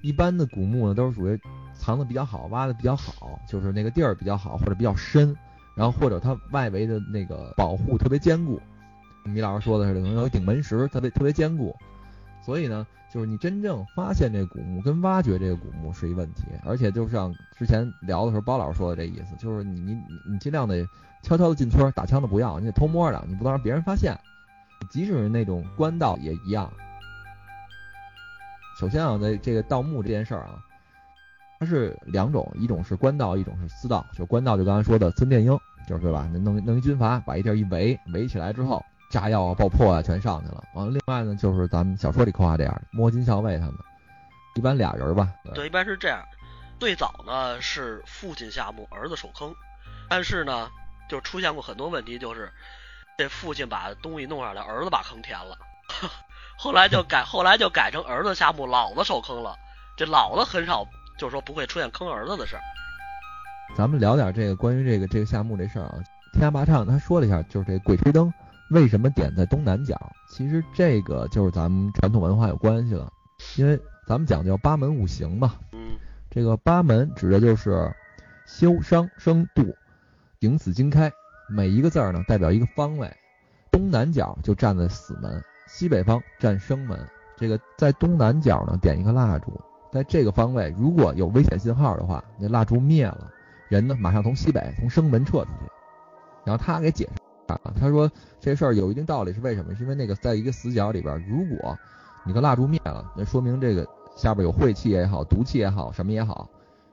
一般的古墓呢，都是属于藏的比较好，挖的比较好，就是那个地儿比较好或者比较深，然后或者它外围的那个保护特别坚固。米老师说的是，可能有顶门石，特别特别坚固。所以呢，就是你真正发现这古墓跟挖掘这个古墓是一问题，而且就像之前聊的时候，包老师说的这意思，就是你你你尽量得悄悄的进村，打枪的不要，你得偷摸的，你不能让别人发现。即使是那种官道也一样。首先啊，在这个盗墓这件事儿啊，它是两种，一种是官道，一种是私道。就官道，就刚才说的孙殿英，就是对吧？弄弄一军阀，把一地儿一围，围起来之后，炸药啊、爆破啊全上去了。完了，另外呢，就是咱们小说里刻画这样摸金校尉他们，一般俩人吧。对，一般是这样。最早呢是父亲下墓，儿子守坑，但是呢就出现过很多问题，就是这父亲把东西弄上来，儿子把坑填了。后来就改，后来就改成儿子下墓，老子守坑了。这老子很少，就是说不会出现坑儿子的事儿。咱们聊点这个关于这个这个夏目这事儿啊。天涯霸唱他说了一下，就是这鬼吹灯为什么点在东南角？其实这个就是咱们传统文化有关系了，因为咱们讲究八门五行嘛。嗯。这个八门指的就是修、伤、生、度、迎、死、惊、开，每一个字儿呢代表一个方位，东南角就站在死门。西北方站生门，这个在东南角呢点一个蜡烛，在这个方位如果有危险信号的话，那蜡烛灭了，人呢马上从西北从生门撤出去。然后他给解释啊，他说这事儿有一定道理，是为什么？是因为那个在一个死角里边，如果你的蜡烛灭了，那说明这个下边有晦气也好，毒气也好，什么也好，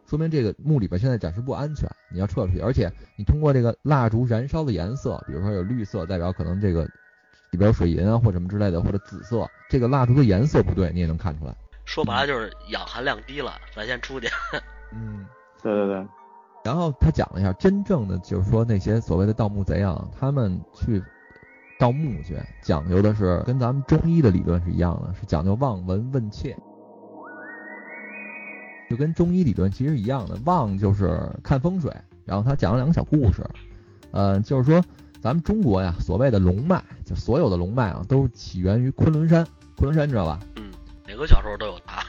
说明这个墓里边现在暂时不安全，你要撤出去。而且你通过这个蜡烛燃烧的颜色，比如说有绿色，代表可能这个。里边有水银啊，或什么之类的，或者紫色，这个蜡烛的颜色不对，你也能看出来。说白了就是氧含量低了，咱先出去。嗯，对对对。然后他讲了一下，真正的就是说那些所谓的盗墓贼啊，他们去盗墓去，讲究的是跟咱们中医的理论是一样的，是讲究望闻问切，就跟中医理论其实一样的。望就是看风水，然后他讲了两个小故事，呃，就是说。咱们中国呀，所谓的龙脉，就所有的龙脉啊，都起源于昆仑山。昆仑山你知道吧？嗯，哪个小时候都有它。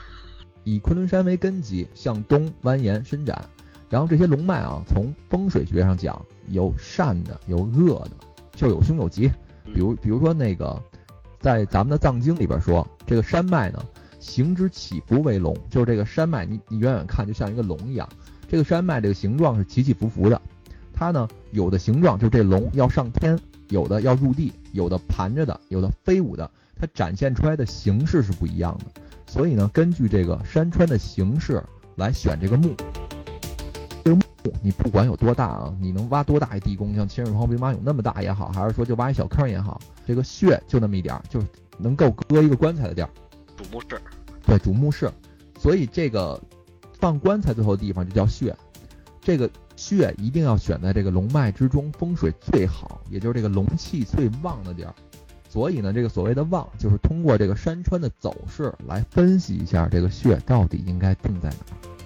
以昆仑山为根基，向东蜿蜒伸展。然后这些龙脉啊，从风水学上讲，有善的，有恶的，就有凶有吉。比如，比如说那个，在咱们的藏经里边说，这个山脉呢，形之起伏为龙，就是这个山脉，你你远远看就像一个龙一样。这个山脉这个形状是起起伏伏的。它呢，有的形状就是这龙要上天，有的要入地，有的盘着的，有的飞舞的，它展现出来的形式是不一样的。所以呢，根据这个山川的形式来选这个墓。这个墓你不管有多大啊，你能挖多大一地宫，像秦始皇兵马俑那么大也好，还是说就挖一小坑也好，这个穴就那么一点儿，就能够搁一个棺材的地儿。主墓室。对，主墓室。所以这个放棺材最后的地方就叫穴。这个。穴一定要选在这个龙脉之中，风水最好，也就是这个龙气最旺的地儿。所以呢，这个所谓的望，就是通过这个山川的走势来分析一下这个穴到底应该定在哪儿。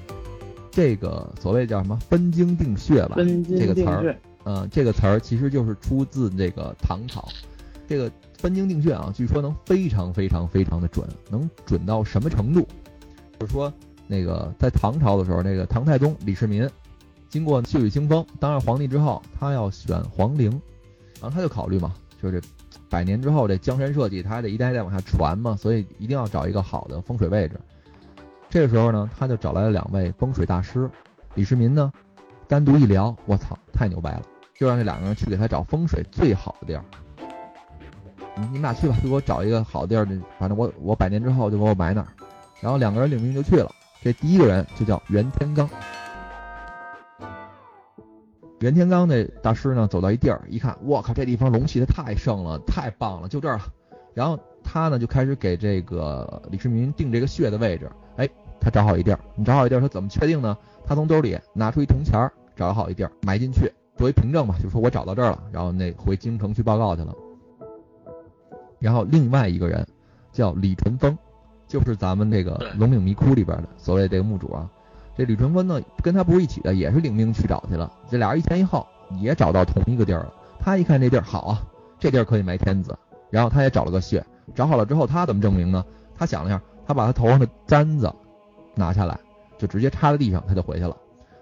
这个所谓叫什么“分经定穴”吧？这个词儿，嗯，这个词儿其实就是出自这个唐朝。这个“分经定穴”啊，据说能非常非常非常的准，能准到什么程度？就是说，那个在唐朝的时候，那个唐太宗李世民。经过血雨腥风当上皇帝之后，他要选皇陵，然后他就考虑嘛，就是这百年之后这江山社稷，他还得一代一代往下传嘛，所以一定要找一个好的风水位置。这个时候呢，他就找来了两位风水大师，李世民呢，单独一聊，我操，太牛掰了，就让这两个人去给他找风水最好的地儿。你们俩去吧，就给我找一个好地儿，反正我我百年之后就给我埋那儿。然后两个人领命就去了。这第一个人就叫袁天罡。袁天罡那大师呢，走到一地儿，一看，我靠，这地方龙气它太盛了，太棒了，就这儿了。然后他呢就开始给这个李世民定这个穴的位置。哎，他找好一地儿，你找好一地儿，他怎么确定呢？他从兜里拿出一铜钱儿，找好一地儿埋进去，作为凭证嘛，就说我找到这儿了。然后那回京城去报告去了。然后另外一个人叫李淳风，就是咱们这个龙岭迷窟里边的所谓这个墓主啊。这吕春芬呢跟他不是一起的，也是领命去找去了。这俩人一前一后也找到同一个地儿了。他一看这地儿好啊，这地儿可以埋天子。然后他也找了个穴，找好了之后，他怎么证明呢？他想了一下，他把他头上的簪子拿下来，就直接插在地上，他就回去了。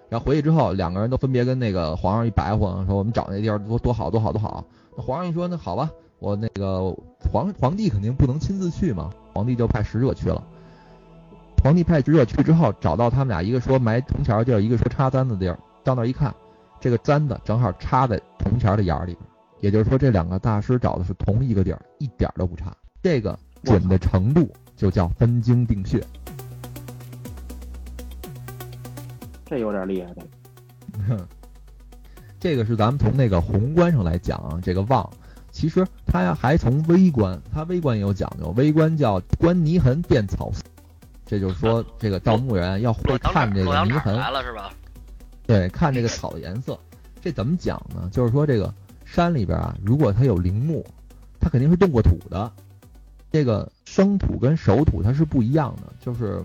然后回去之后，两个人都分别跟那个皇上一白话，说我们找那地儿多多好多好多好。那皇上一说，那好吧，我那个皇皇帝肯定不能亲自去嘛，皇帝就派使者去了。皇帝派使者去之后，找到他们俩，一个说埋铜钱的地儿，一个说插簪子地儿。到那一看，这个簪子正好插在铜钱的眼儿里边，也就是说这两个大师找的是同一个地儿，一点都不差。这个准的程度就叫分经定穴。这有点厉害的。这个是咱们从那个宏观上来讲啊，这个望，其实它呀还从微观，它微观也有讲究，微观叫观泥痕辨草色。这就是说，这个盗墓人要会看这个泥痕，来了是吧？对，看这个草的颜色。这怎么讲呢？就是说，这个山里边啊，如果它有陵墓，它肯定是动过土的。这个生土跟熟土它是不一样的。就是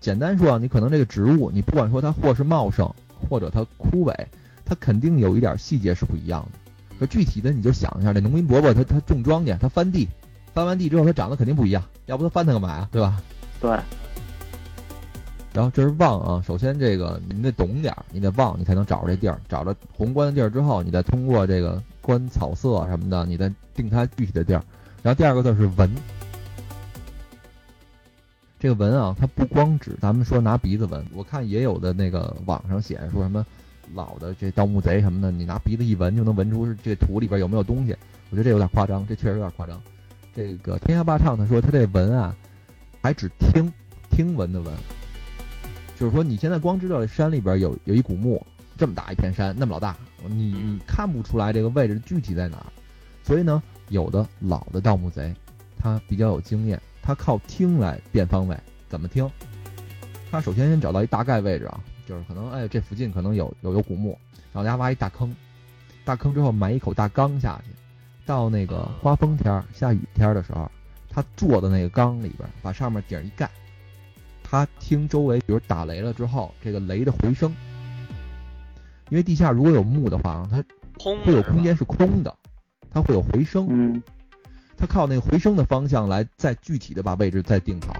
简单说啊，你可能这个植物，你不管说它或是茂盛，或者它枯萎，它肯定有一点细节是不一样的。可具体的你就想一下，这农民伯伯他他种庄稼，他翻地，翻完地之后他长得肯定不一样，要不他翻它干嘛呀？对吧？对，然后这是望啊，首先这个你得懂点儿，你得望，你才能找着这地儿。找着宏观的地儿之后，你再通过这个观草色什么的，你再定它具体的地儿。然后第二个字是闻，这个闻啊，它不光指咱们说拿鼻子闻，我看也有的那个网上写说什么老的这盗墓贼什么的，你拿鼻子一闻就能闻出这土里边有没有东西。我觉得这有点夸张，这确实有点夸张。这个天下霸唱他说他这闻啊。还只听听闻的闻，就是说你现在光知道这山里边有有一古墓，这么大一片山，那么老大，你你看不出来这个位置具体在哪儿。所以呢，有的老的盗墓贼，他比较有经验，他靠听来辨方位。怎么听？他首先先找到一大概位置啊，就是可能哎这附近可能有有有古墓，然后家挖一大坑，大坑之后埋一口大缸下去，到那个刮风天下雨天的时候。他坐的那个缸里边，把上面顶一盖，他听周围，比如打雷了之后，这个雷的回声，因为地下如果有木的话，它会有空间是空的，它会有回声。嗯，他靠那个回声的方向来再具体的把位置再定好。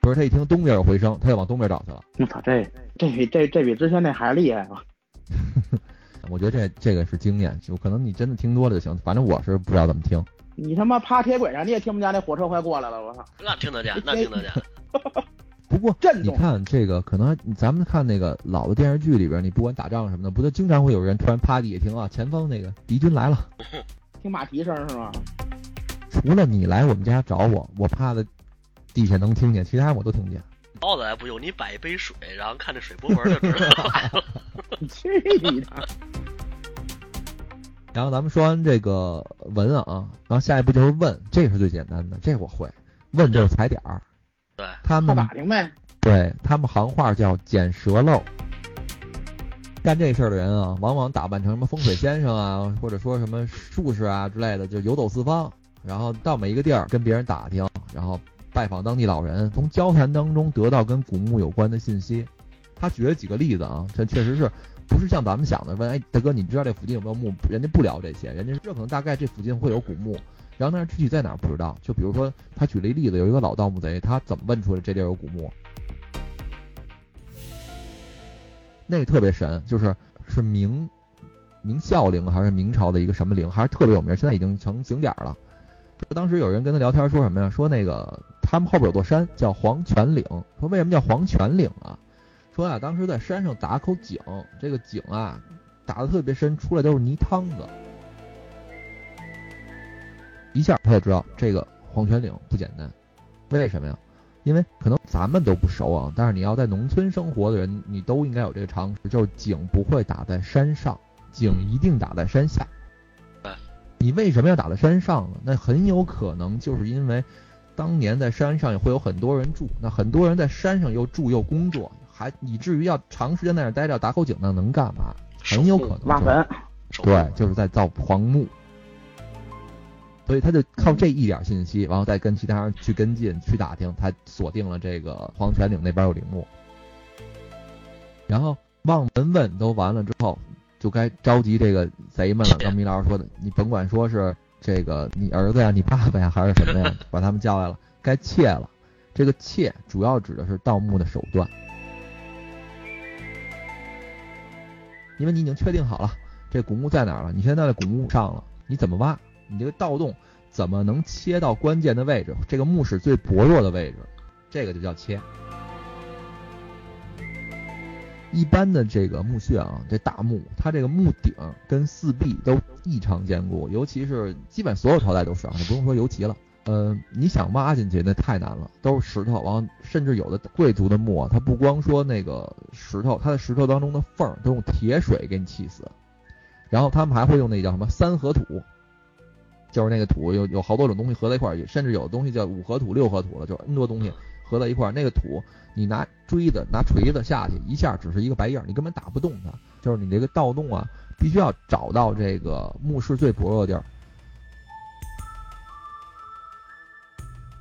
不是他一听东边有回声，他就往东边找去了。我操，这这比这这比之前那还厉害啊！我觉得这这个是经验，就可能你真的听多了就行。反正我是不知道怎么听。你他妈趴铁轨上，你也听不见那火车快过来了，我操！那听得见，那听得见。不过你看这个，可能咱们看那个老的电视剧里边，你不管打仗什么的，不就经常会有人突然趴地下听啊，前方那个敌军来了，听马蹄声是吗？除了你来我们家找我，我趴在地下能听见，其他我都听不见。包子还不用，你摆一杯水，然后看这水波纹就知道了。去你的！然后咱们说完这个文啊，然后下一步就是问，这是最简单的，这我会。问就是踩点儿，对，他们打听呗。对他们行话叫捡蛇漏。干这事儿的人啊，往往打扮成什么风水先生啊，或者说什么术士啊之类的，就游走四方，然后到每一个地儿跟别人打听，然后拜访当地老人，从交谈当中得到跟古墓有关的信息。他举了几个例子啊，这确实是。不是像咱们想的，问哎大哥，你知道这附近有没有墓？人家不聊这些，人家这可能大概这附近会有古墓，然后但是具体在哪不知道。就比如说他举了一例子，有一个老盗墓贼，他怎么问出来这地儿有古墓？那个特别神，就是是明明孝陵还是明朝的一个什么陵，还是特别有名，现在已经成景点了。当时有人跟他聊天说什么呀？说那个他们后边有座山叫黄泉岭，说为什么叫黄泉岭啊？说啊，当时在山上打口井，这个井啊打的特别深，出来都是泥汤子。一下他就知道这个黄泉岭不简单，为什么呀？因为可能咱们都不熟啊，但是你要在农村生活的人，你都应该有这个常识，就是井不会打在山上，井一定打在山下。你为什么要打在山上呢？那很有可能就是因为当年在山上也会有很多人住，那很多人在山上又住又工作。还以至于要长时间在那待着打口井，那能干嘛？很有可能挖坟，对，就是在造黄墓。所以他就靠这一点信息，然后再跟其他人去跟进、去打听，才锁定了这个黄泉岭那边有陵墓。然后望闻问都完了之后，就该召集这个贼们了。刚米老师说的，你甭管说是这个你儿子呀、你爸爸呀，还是什么呀，把他们叫来了，该窃了。这个窃主要指的是盗墓的手段，因为你已经确定好了这古墓在哪儿了，你现在在古墓上了，你怎么挖？你这个盗洞怎么能切到关键的位置？这个墓室最薄弱的位置，这个就叫切。一般的这个墓穴啊，这大墓，它这个墓顶跟四壁都异常坚固，尤其是基本所有朝代都是啊，你不用说尤其了。呃，你想挖进去那太难了，都是石头，完后甚至有的贵族的墓啊，它不光说那个石头，它的石头当中的缝儿都用铁水给你砌死，然后他们还会用那叫什么三合土，就是那个土有有好多种东西合在一块，甚至有的东西叫五合土、六合土了，就 N 多东西合在一块，那个土你拿锥子、拿锤子下去一下只是一个白印儿，你根本打不动它，就是你这个盗洞啊，必须要找到这个墓室最薄弱的地儿。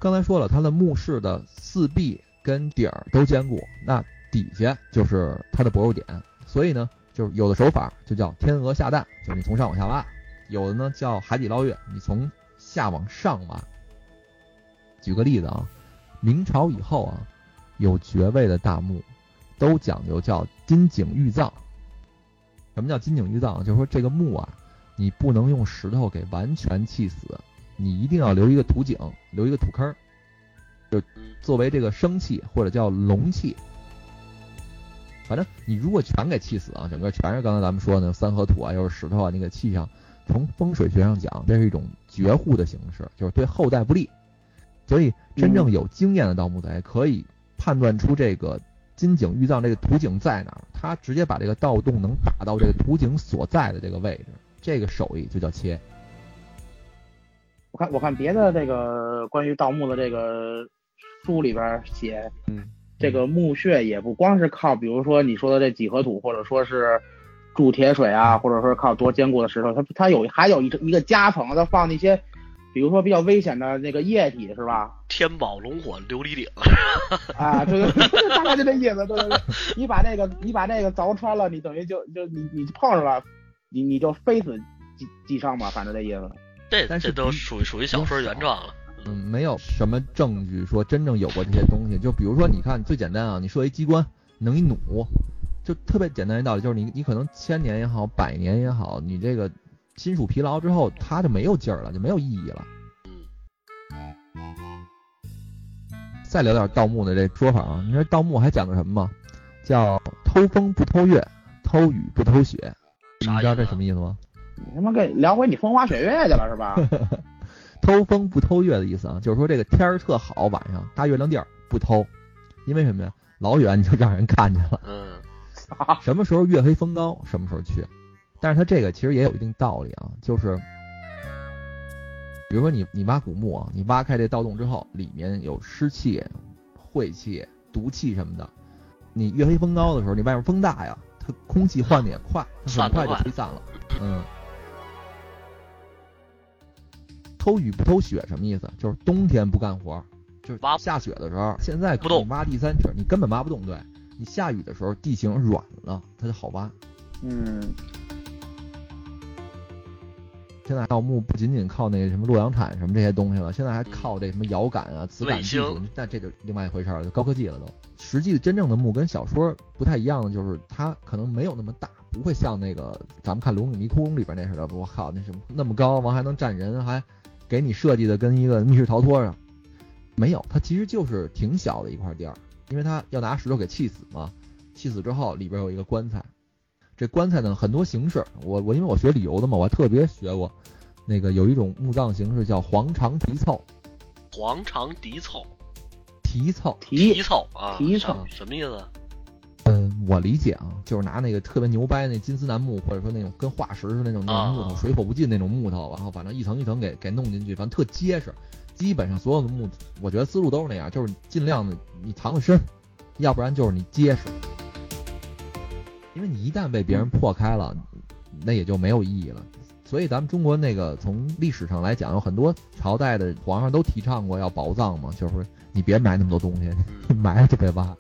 刚才说了，它的墓室的四壁跟底儿都坚固，那底下就是它的薄弱点。所以呢，就是有的手法就叫天鹅下蛋，就是你从上往下挖；有的呢叫海底捞月，你从下往上挖。举个例子啊，明朝以后啊，有爵位的大墓都讲究叫金井玉葬。什么叫金井玉葬？就是说这个墓啊，你不能用石头给完全砌死。你一定要留一个土井，留一个土坑，就作为这个生气或者叫龙气。反正你如果全给气死啊，整个全是刚才咱们说的三合土啊，又是石头啊，你给气上，从风水学上讲，这是一种绝户的形式，就是对后代不利。所以真正有经验的盗墓贼可以判断出这个金井玉藏这个土井在哪儿，他直接把这个盗洞能打到这个土井所在的这个位置，这个手艺就叫切。我看我看别的这个关于盗墓的这个书里边写，嗯，这个墓穴也不光是靠，比如说你说的这几何土，或者说是铸铁水啊，或者说靠多坚固的石头，它它有还有一一个夹层，它放那些，比如说比较危险的那个液体，是吧？天宝龙火琉璃顶。啊，对对对，大概就这意思，对对对。你把这个你把这个凿穿了，你等于就就你你碰上了，你你就非死即即伤嘛，反正这意思。这但是这都属于属于小说原创了。嗯，没有什么证据说真正有过这些东西。就比如说，你看最简单啊，你设一机关，能一弩，就特别简单一道理，就是你你可能千年也好，百年也好，你这个金属疲劳之后，它就没有劲儿了，就没有意义了。再聊点盗墓的这说法啊，你说盗墓还讲究什么吗？叫偷风不偷月，偷雨不偷雪。你知道这什么意思吗？你他妈给聊回你风花雪月去了是吧？偷风不偷月的意思啊，就是说这个天儿特好，晚上大月亮地儿不偷，因为什么呀？老远你就让人看见了。嗯，什么时候月黑风高，什么时候去。但是它这个其实也有一定道理啊，就是比如说你你挖古墓啊，你挖开这盗洞之后，里面有湿气、晦气、毒气什么的，你月黑风高的时候，你外面风大呀，它空气换的也快，它很快就吹散了。嗯。偷雨不偷雪什么意思？就是冬天不干活，就是挖下雪的时候，现在不动挖第三尺，你根本挖不动。对你下雨的时候，地形软了，它就好挖。嗯，现在盗墓不仅仅靠那个什么洛阳铲什么这些东西了，现在还靠这什么遥感啊、磁感技术卫星，那这就另外一回事儿了，就高科技了都。实际真正的墓跟小说不太一样的，就是它可能没有那么大，不会像那个咱们看《龙与迷宫》里边那似的，我靠，那什么那么高，完还能站人，还给你设计的跟一个密室逃脱似的。没有，它其实就是挺小的一块地儿，因为它要拿石头给砌死嘛，砌死之后里边有一个棺材，这棺材呢很多形式，我我因为我学旅游的嘛，我还特别学过，那个有一种墓葬形式叫黄肠题凑，黄肠题凑，题凑，题题凑啊，题凑什么意思？嗯，我理解啊，就是拿那个特别牛掰那金丝楠木，或者说那种跟化石似的那种那种木头，啊水火不进那种木头，然后反正一层一层给给弄进去，反正特结实。基本上所有的木，我觉得思路都是那样，就是尽量的你藏个身，要不然就是你结实。因为你一旦被别人破开了，那也就没有意义了。所以咱们中国那个从历史上来讲，有很多朝代的皇上都提倡过要宝藏嘛，就是你别埋那么多东西，嗯，埋了就别挖。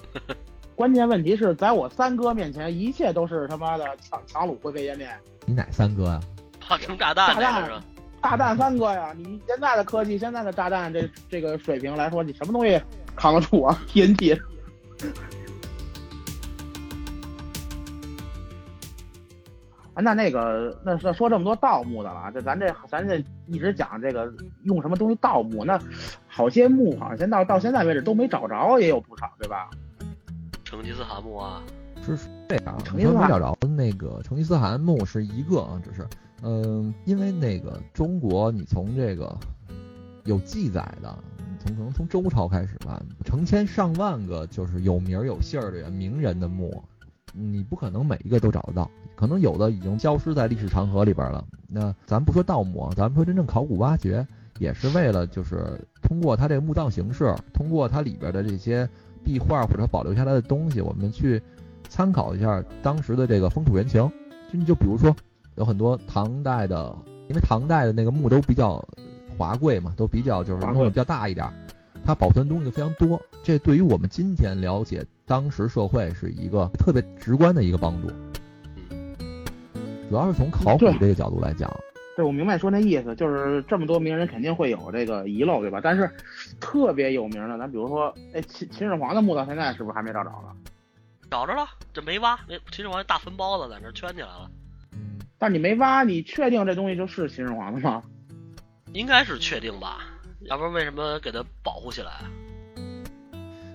关键问题是在我三哥面前，一切都是他妈的强强弩灰飞烟灭。你哪三哥呀？发生炸弹炸弹？炸弹三哥呀！你现在的科技，现在的炸弹这这个水平来说，你什么东西扛得住啊？TNT。啊，那那个，那说说这么多盗墓的了，这咱这咱这一直讲这个用什么东西盗墓，那好些墓好像现到到现在为止都没找着，也有不少，对吧？成吉思汗墓啊，是是这样，成吉思汗没找着的那个成吉思汗墓是一个啊，只是，嗯、因为那个中国，你从这个有记载的，从可能从周朝开始吧，成千上万个就是有名儿有姓儿的人、名人的墓，你不可能每一个都找得到，可能有的已经消失在历史长河里边了。那咱不说盗墓啊，咱们说真正考古挖掘，也是为了就是通过它这个墓葬形式，通过它里边的这些壁画或者保留下来的东西，我们去参考一下当时的这个风土人情。就你就比如说，有很多唐代的，因为唐代的那个墓都比较华贵嘛，都比较就是华贵弄得比较大一点儿，它保存东西就非常多。这对于我们今天了解当时社会是一个特别直观的一个帮助。主要是从考古这个角度来讲，对，我明白说那意思，就是这么多名人肯定会有这个遗漏，对吧？但是特别有名的，咱比如说，哎，秦秦始皇的墓到现在是不是还没找着呢？找着了，这没挖，那秦始皇大坟包子在那圈起来了，嗯，但你没挖，你确定这东西就是秦始皇的吗？应该是确定吧？要不然为什么给他保护起来啊？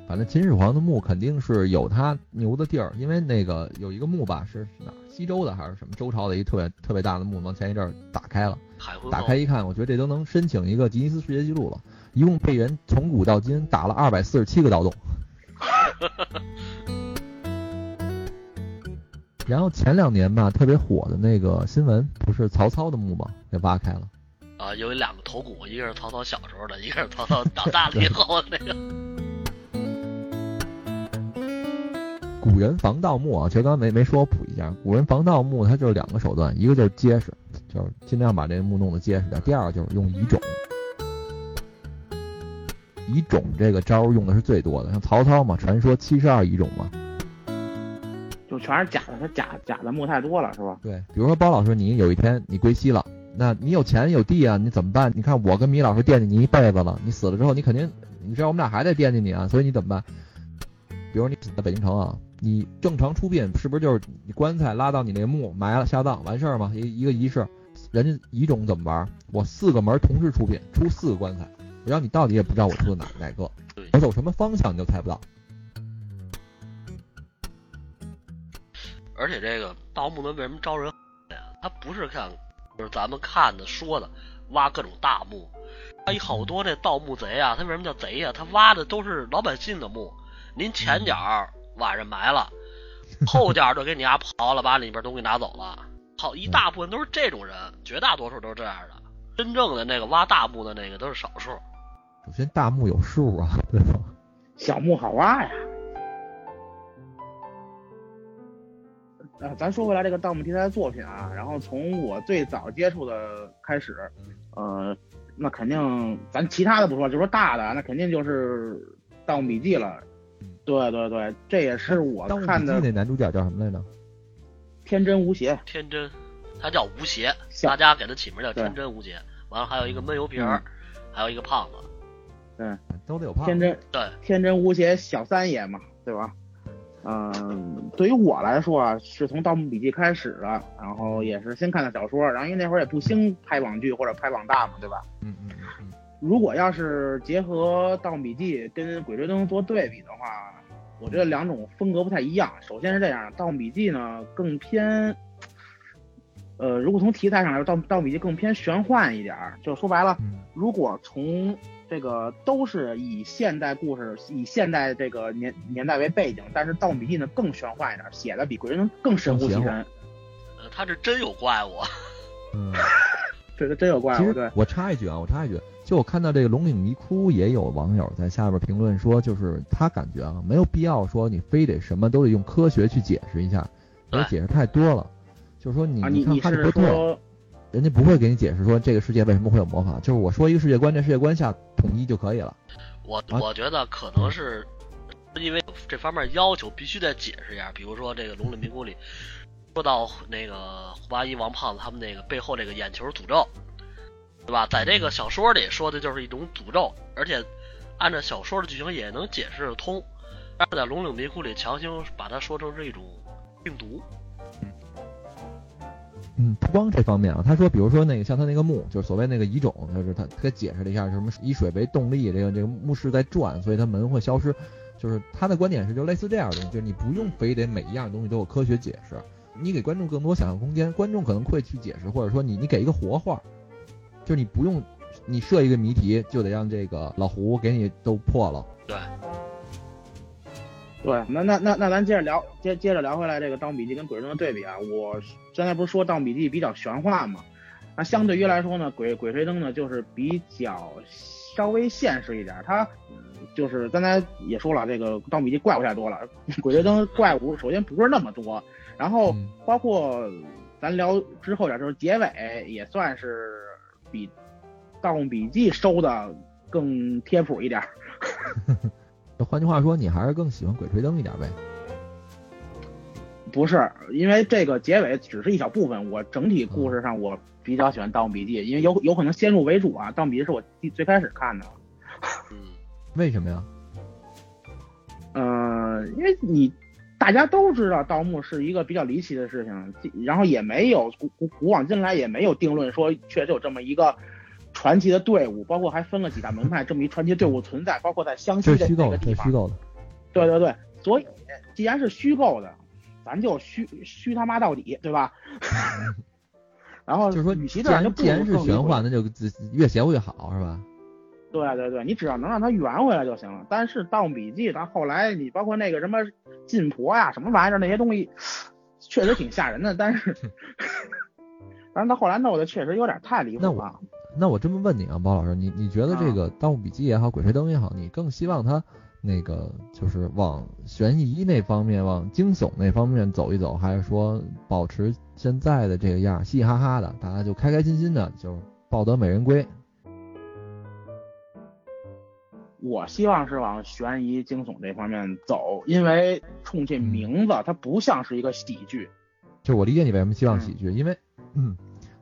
反正秦始皇的墓肯定是有他牛的地儿，因为那个有一个墓吧，是是哪儿？西周的还是什么周朝的一特别特别大的墓，往前一阵儿打开了，打开一看，我觉得这都能申请一个吉尼斯世界纪录了，一共被人从古到今打了二百四十七个盗洞。然后前两年吧，特别火的那个新闻，不是曹操的墓吗？给挖开了。啊，有两个头骨，一个是曹操小时候的，一个是曹操长大了以后的那个。古人防盗墓啊，其实刚刚没没说，我补一下，古人防盗墓它就是两个手段，一个就是结实，就是尽量把这个墓弄得结实点；第二个就是用遗种。遗种这个招用的是最多的，像曹操嘛，传说七十二遗种嘛。就全是假的，他假假的墓太多了，是吧？对，比如说包老师，你有一天你归西了，那你有钱有地啊，你怎么办？你看我跟米老师惦记你一辈子了，你死了之后，你肯定，你知道我们俩还得惦记你啊，所以你怎么办？比如你死在北京城啊，你正常出殡是不是就是你棺材拉到你那墓埋了下葬完事儿吗？一一个仪式，人家遗种怎么玩？我四个门同时出殡，出四个棺材，然后你到底也不知道我出的哪哪个，我走什么方向你都猜不到。而且这个盗墓门为什么招人呀？他不是像就是咱们看的说的挖各种大墓，他有好多这盗墓贼啊，他为什么叫贼呀？他挖的都是老百姓的墓，您前脚晚上埋了，后脚就给你丫刨了，把里边东西拿走了。好一大部分都是这种人，绝大多数都是这样的。真正的那个挖大墓的那个都是少数。首先大墓有数啊，对吧？小墓好挖呀。呃，咱说回来这个盗墓题材的作品啊，然后从我最早接触的开始，呃，那肯定咱其他的不说，就说大的，那肯定就是《盗墓笔记》了。对对对，这也是我看的那男主角叫什么来着？天真无邪。天真，他叫吴邪，大家给他起名叫天真无邪。完了还有一个闷油瓶儿，还有一个胖子。都得有胖子。天真对，天真无邪小三爷嘛，对吧？嗯，对于我来说啊，是从《盗墓笔记》开始的，然后也是先看的小说，然后因为那会儿也不兴拍网剧或者拍网大嘛，对吧？嗯嗯嗯如果要是结合《盗墓笔记》跟《鬼吹灯》做对比的话，我觉得两种风格不太一样。首先是这样，《盗墓笔记》呢更偏，呃，如果从题材上来说，《盗盗墓笔记》更偏玄幻一点儿。就说白了，嗯如果从这个都是以现代故事、以现代这个年年代为背景，但是《盗墓笔记》呢更玄幻一点，写的比《鬼吹灯》更神乎其神。呃，他是真有怪物。嗯。这个真有怪其物，对实。我插一句啊，我插一句，就我看到这个龙岭迷窟，也有网友在下边评论说，就是他感觉啊，没有必要说你非得什么都得用科学去解释一下，因为解释太多了。就是说你啊，你看人家不会给你解释说这个世界为什么会有魔法，就是我说一个世界观，这世界观下统一就可以了。我啊我觉得可能是因为这方面要求必须得解释一下，比如说这个《龙岭迷窟》里说到那个胡八一、王胖子他们那个背后这个眼球诅咒，对吧？在这个小说里说的就是一种诅咒，而且按照小说的剧情也能解释得通，但是在《龙岭迷窟》里强行把它说成是一种病毒。嗯，不光这方面啊，他说，比如说那个像他那个墓，就是所谓那个遗种，就是他他解释了一下，什么以水为动力，这个这个墓室在转，所以它门会消失。就是他的观点是，就类似这样的，就是你不用非得每一样东西都有科学解释，你给观众更多想象空间，观众可能会去解释，或者说你你给一个活话，就是你不用你设一个谜题，就得让这个老胡给你都破了。对，对，那那那那咱接着聊，接接着聊回来这个《盗墓笔记》跟《鬼吹灯》的对比啊。我刚才不是说《盗墓笔记》比较玄幻嘛？那相对于来说呢，《鬼鬼吹灯》呢就是比较稍微现实一点。它就是刚才也说了，这个《盗墓笔记》怪物太多了，《鬼吹灯》怪物首先不是那么多，然后包括咱聊之后点就是结尾也算是比《盗墓笔记》收的更贴谱一点。换句话说，你还是更喜欢《鬼吹灯》一点呗？不是，因为这个结尾只是一小部分，我整体故事上我比较喜欢《盗墓笔记》，因为有有可能先入为主啊，《盗墓笔记》是我最最开始看的。嗯，为什么呀？嗯，因为你大家都知道盗墓是一个比较离奇的事情，然后也没有古古古往今来也没有定论说确实有这么一个。传奇的队伍，包括还分了几大门派，这么一传奇队伍存在，包括在湘西的这个地方。虚构的，对对对，所以既然是虚构的，咱就虚虚他妈到底，对吧？然后就是说，与其这样，既然是玄幻，那就越邪乎越好，是吧？对对对，你只要能让他圆回来就行了。但是《盗墓笔记》它后来，你包括那个什么晋婆呀，什么玩意儿那些东西，确实挺吓人的。但是，但是他后来弄的确实有点太离谱了。那我这么问你啊，包老师，你你觉得这个《盗墓笔记》也好，《鬼吹灯》也好，你更希望它那个就是往悬疑那方面、往惊悚那方面走一走，还是说保持现在的这个样，嘻嘻哈哈的，大家就开开心心的，就抱得美人归？我希望是往悬疑惊悚这方面走，因为冲这名字，它不像是一个喜剧。就我理解你为什么希望喜剧，因为嗯，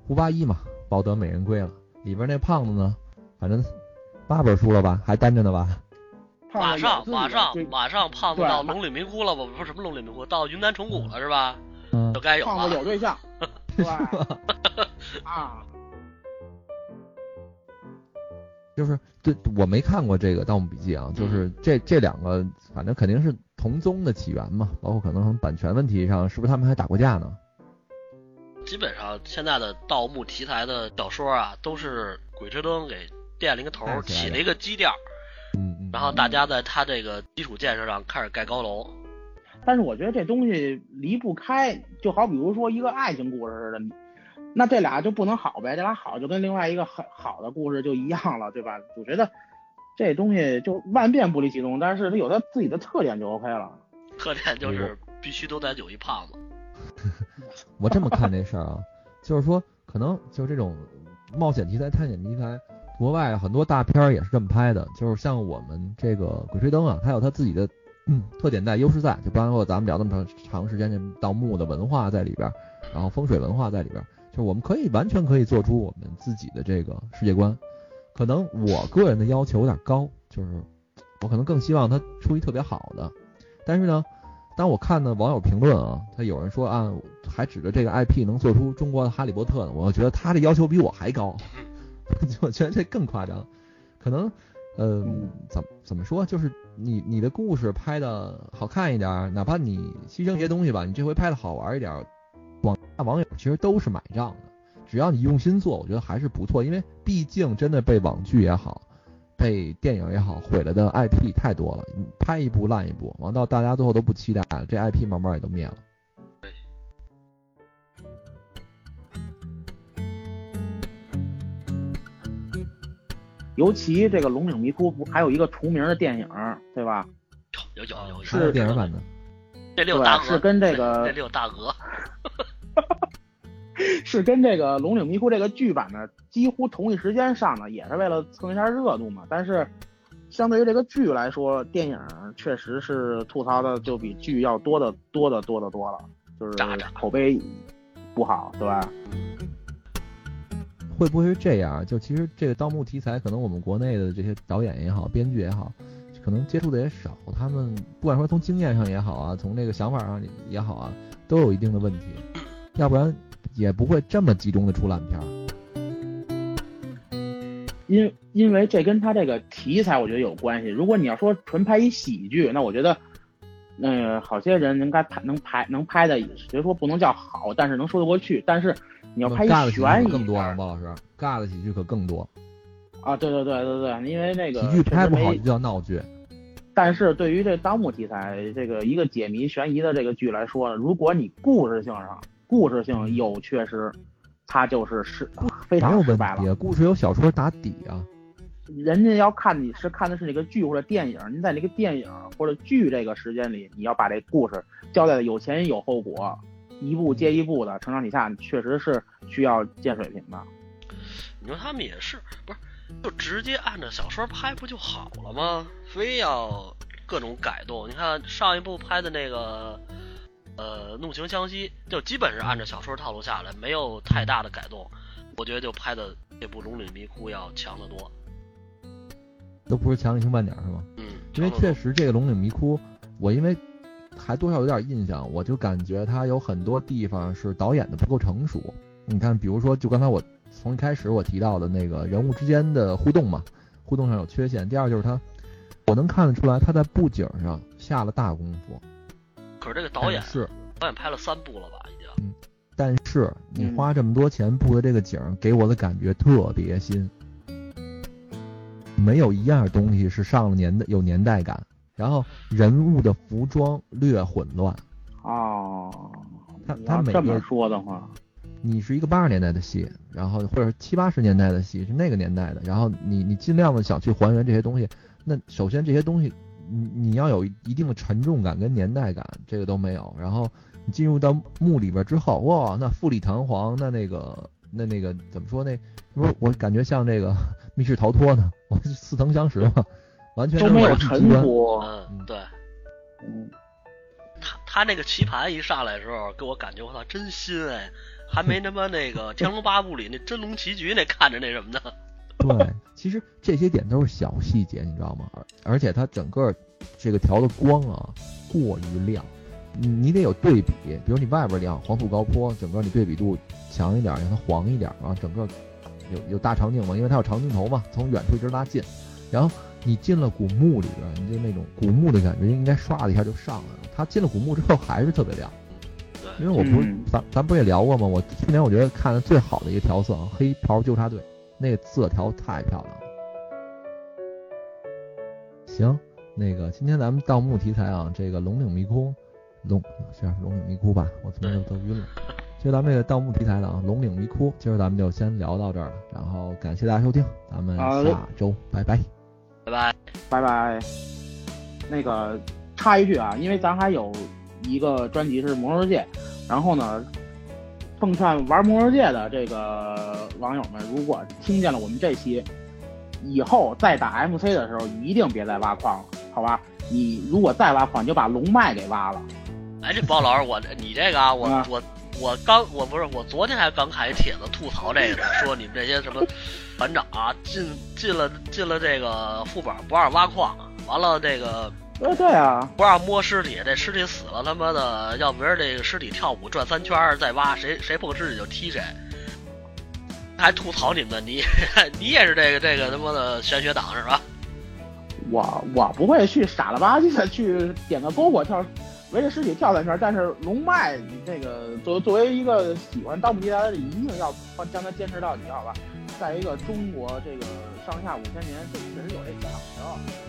胡八一嘛，抱得美人归了。里边那胖子呢？反正八本书了吧，还单着呢吧？马上马上马上，胖子到龙岭迷窟了吧？不是什么龙岭迷窟，到云南虫谷了是吧？嗯，就该有了。胖子有对象，对 啊，就是对，我没看过这个《盗墓笔记》啊，就是这这两个，反正肯定是同宗的起源嘛，包括可能版权问题上，是不是他们还打过架呢？基本上现在的盗墓题材的小说啊，都是《鬼吹灯》给垫了一个头，起了一个基调，嗯，然后大家在他这个基础建设上开始盖高楼。但是我觉得这东西离不开，就好比如说一个爱情故事似的，那这俩就不能好呗？这俩好就跟另外一个很好的故事就一样了，对吧？我觉得这东西就万变不离其宗，但是它有它自己的特点就 OK 了。特点就是必须都得有一胖子。我这么看这事儿啊，就是说，可能就是这种冒险题材、探险题材，国外很多大片儿也是这么拍的。就是像我们这个《鬼吹灯》啊，它有它自己的嗯特点在、优势在，就包括咱们聊那么长长时间这盗墓的文化在里边，然后风水文化在里边，就我们可以完全可以做出我们自己的这个世界观。可能我个人的要求有点高，就是我可能更希望它出一特别好的，但是呢。当我看的网友评论啊，他有人说啊，还指着这个 IP 能做出中国的哈利波特呢，我觉得他的要求比我还高，我觉得这更夸张。可能，呃，怎怎么说，就是你你的故事拍的好看一点，哪怕你牺牲一些东西吧，你这回拍的好玩一点，广大网友其实都是买账的。只要你用心做，我觉得还是不错，因为毕竟真的被网剧也好。被电影也好毁了的 IP 太多了，拍一部烂一部，完到大家最后都不期待了，这 IP 慢慢也都灭了。尤其这个《龙岭迷窟》不还有一个重名的电影，对吧？有有有是电影版的。这里有大鹅。是跟这个。这里有大鹅。是跟这个《龙岭迷窟》这个剧版呢几乎同一时间上的，也是为了蹭一下热度嘛。但是相对于这个剧来说，电影确实是吐槽的就比剧要多的多的多的多了，就是口碑不好，对吧？会不会是这样？就其实这个盗墓题材，可能我们国内的这些导演也好，编剧也好，可能接触的也少。他们不管说从经验上也好啊，从这个想法上也好啊，都有一定的问题，要不然也不会这么集中的出烂片儿。因因为这跟他这个题材我觉得有关系。如果你要说纯拍一喜剧，那我觉得，呃，好些人应该拍能拍能拍的，别说不能叫好，但是能说得过去。但是你要拍一悬疑更多啊，片包老师，尬的喜剧可更多。啊，对对对对对，因为那个喜剧拍不好就叫闹剧。但是对于这盗墓题材这个一个解谜悬疑的这个剧来说，如果你故事性上故事性有缺失，它就是失非常失败了故事有小说打底啊。人家要看你是看的是那个剧或者电影，您在那个电影或者剧这个时间里，你要把这故事交代的有前因有后果，一步接一步的承上启下，确实是需要见水平的。你说他们也是，不是就直接按照小说拍不就好了吗？非要各种改动。你看上一部拍的那个，呃，《怒晴湘西》，就基本是按照小说套路下来，没有太大的改动。我觉得就拍的这部《龙岭迷窟》要强得多。都不是强一星半点是吗？嗯，因为确实这个龙岭迷窟，我因为还多少有点印象，我就感觉它有很多地方是导演的不够成熟。你看，比如说就刚才我从一开始我提到的那个人物之间的互动嘛，互动上有缺陷。第二就是他，我能看得出来他在布景上下了大功夫。可是这个导演是导演拍了三部了吧？已经。嗯但是你嗯花这么多钱布的这个景儿，给我的感觉特别新，没有一样东西是上了年的有年代感。然后人物的服装略混乱，哦，他你要这么他每个说的话，你是一个八十年代的戏，然后或者七八十年代的戏是那个年代的，然后你你尽量的想去还原这些东西，那首先这些东西你你要有一定的沉重感跟年代感，这个都没有。然后你进入到墓里边之后，哇，那富丽堂皇，那那个那那个怎么说那不是我感觉像这个 密室逃脱呢，我似曾相识嘛，完全都没有沉浮。嗯，对嗯，他他那个棋盘一上来的时候，给我感觉我操真新哎，还没他妈那个《天龙八部》里那真龙棋局那看着那什么呢。对，其实这些点都是小细节，你知道吗？而而且它整个这个调的光啊过于亮，你你得有对比，比如你外边亮，黄土高坡，整个你对比度强一点，让它黄一点啊，整个有有大长镜嘛，因为它有长镜头嘛，从远处一直拉近，然后你进了古墓里边，你就那种古墓的感觉应该唰的一下就上来了。它进了古墓之后还是特别亮，对，因为我不是嗯咱咱不是也聊过吗？我去年我觉得看的最好的一个调色啊，黑袍纠察队那个色调太漂亮了。行，那个今天咱们盗墓题材啊，这个龙岭迷窟，龙这样是龙岭迷窟吧？我怎么都都晕了。今儿咱们这个盗墓题材的啊，龙岭迷窟，今儿咱们就先聊到这儿了。然后感谢大家收听，咱们下周拜拜。拜拜。拜拜。那个插一句啊，因为咱还有一个专辑是《魔兽世界》，然后呢，奉劝玩魔兽世界的这个网友们，如果听见了我们这期，以后再打 MC 的时候，一定别再挖矿了，好吧？你如果再挖矿，你就把龙脉给挖了。哎，这包老师，我你这个啊，我啊我我刚我不是我昨天还刚看一帖子吐槽这个呢，说你们这些什么团长啊，进进了进了这个副本不让挖矿，完了这个呃，对啊，不让摸尸体，这尸体死了他妈的，要不然这个尸体跳舞转三圈儿再挖，谁谁碰尸体就踢谁。还吐槽你们，你 你也是这个这个他妈的玄学党是吧？我我不会去傻了吧唧的去点个篝火跳，围着尸体跳三圈，但是龙脉你这个作作为一个喜欢盗墓题材的人，一定要将它坚持到底，好吧？在一个中国这个上下五千年，这确实有这讲究。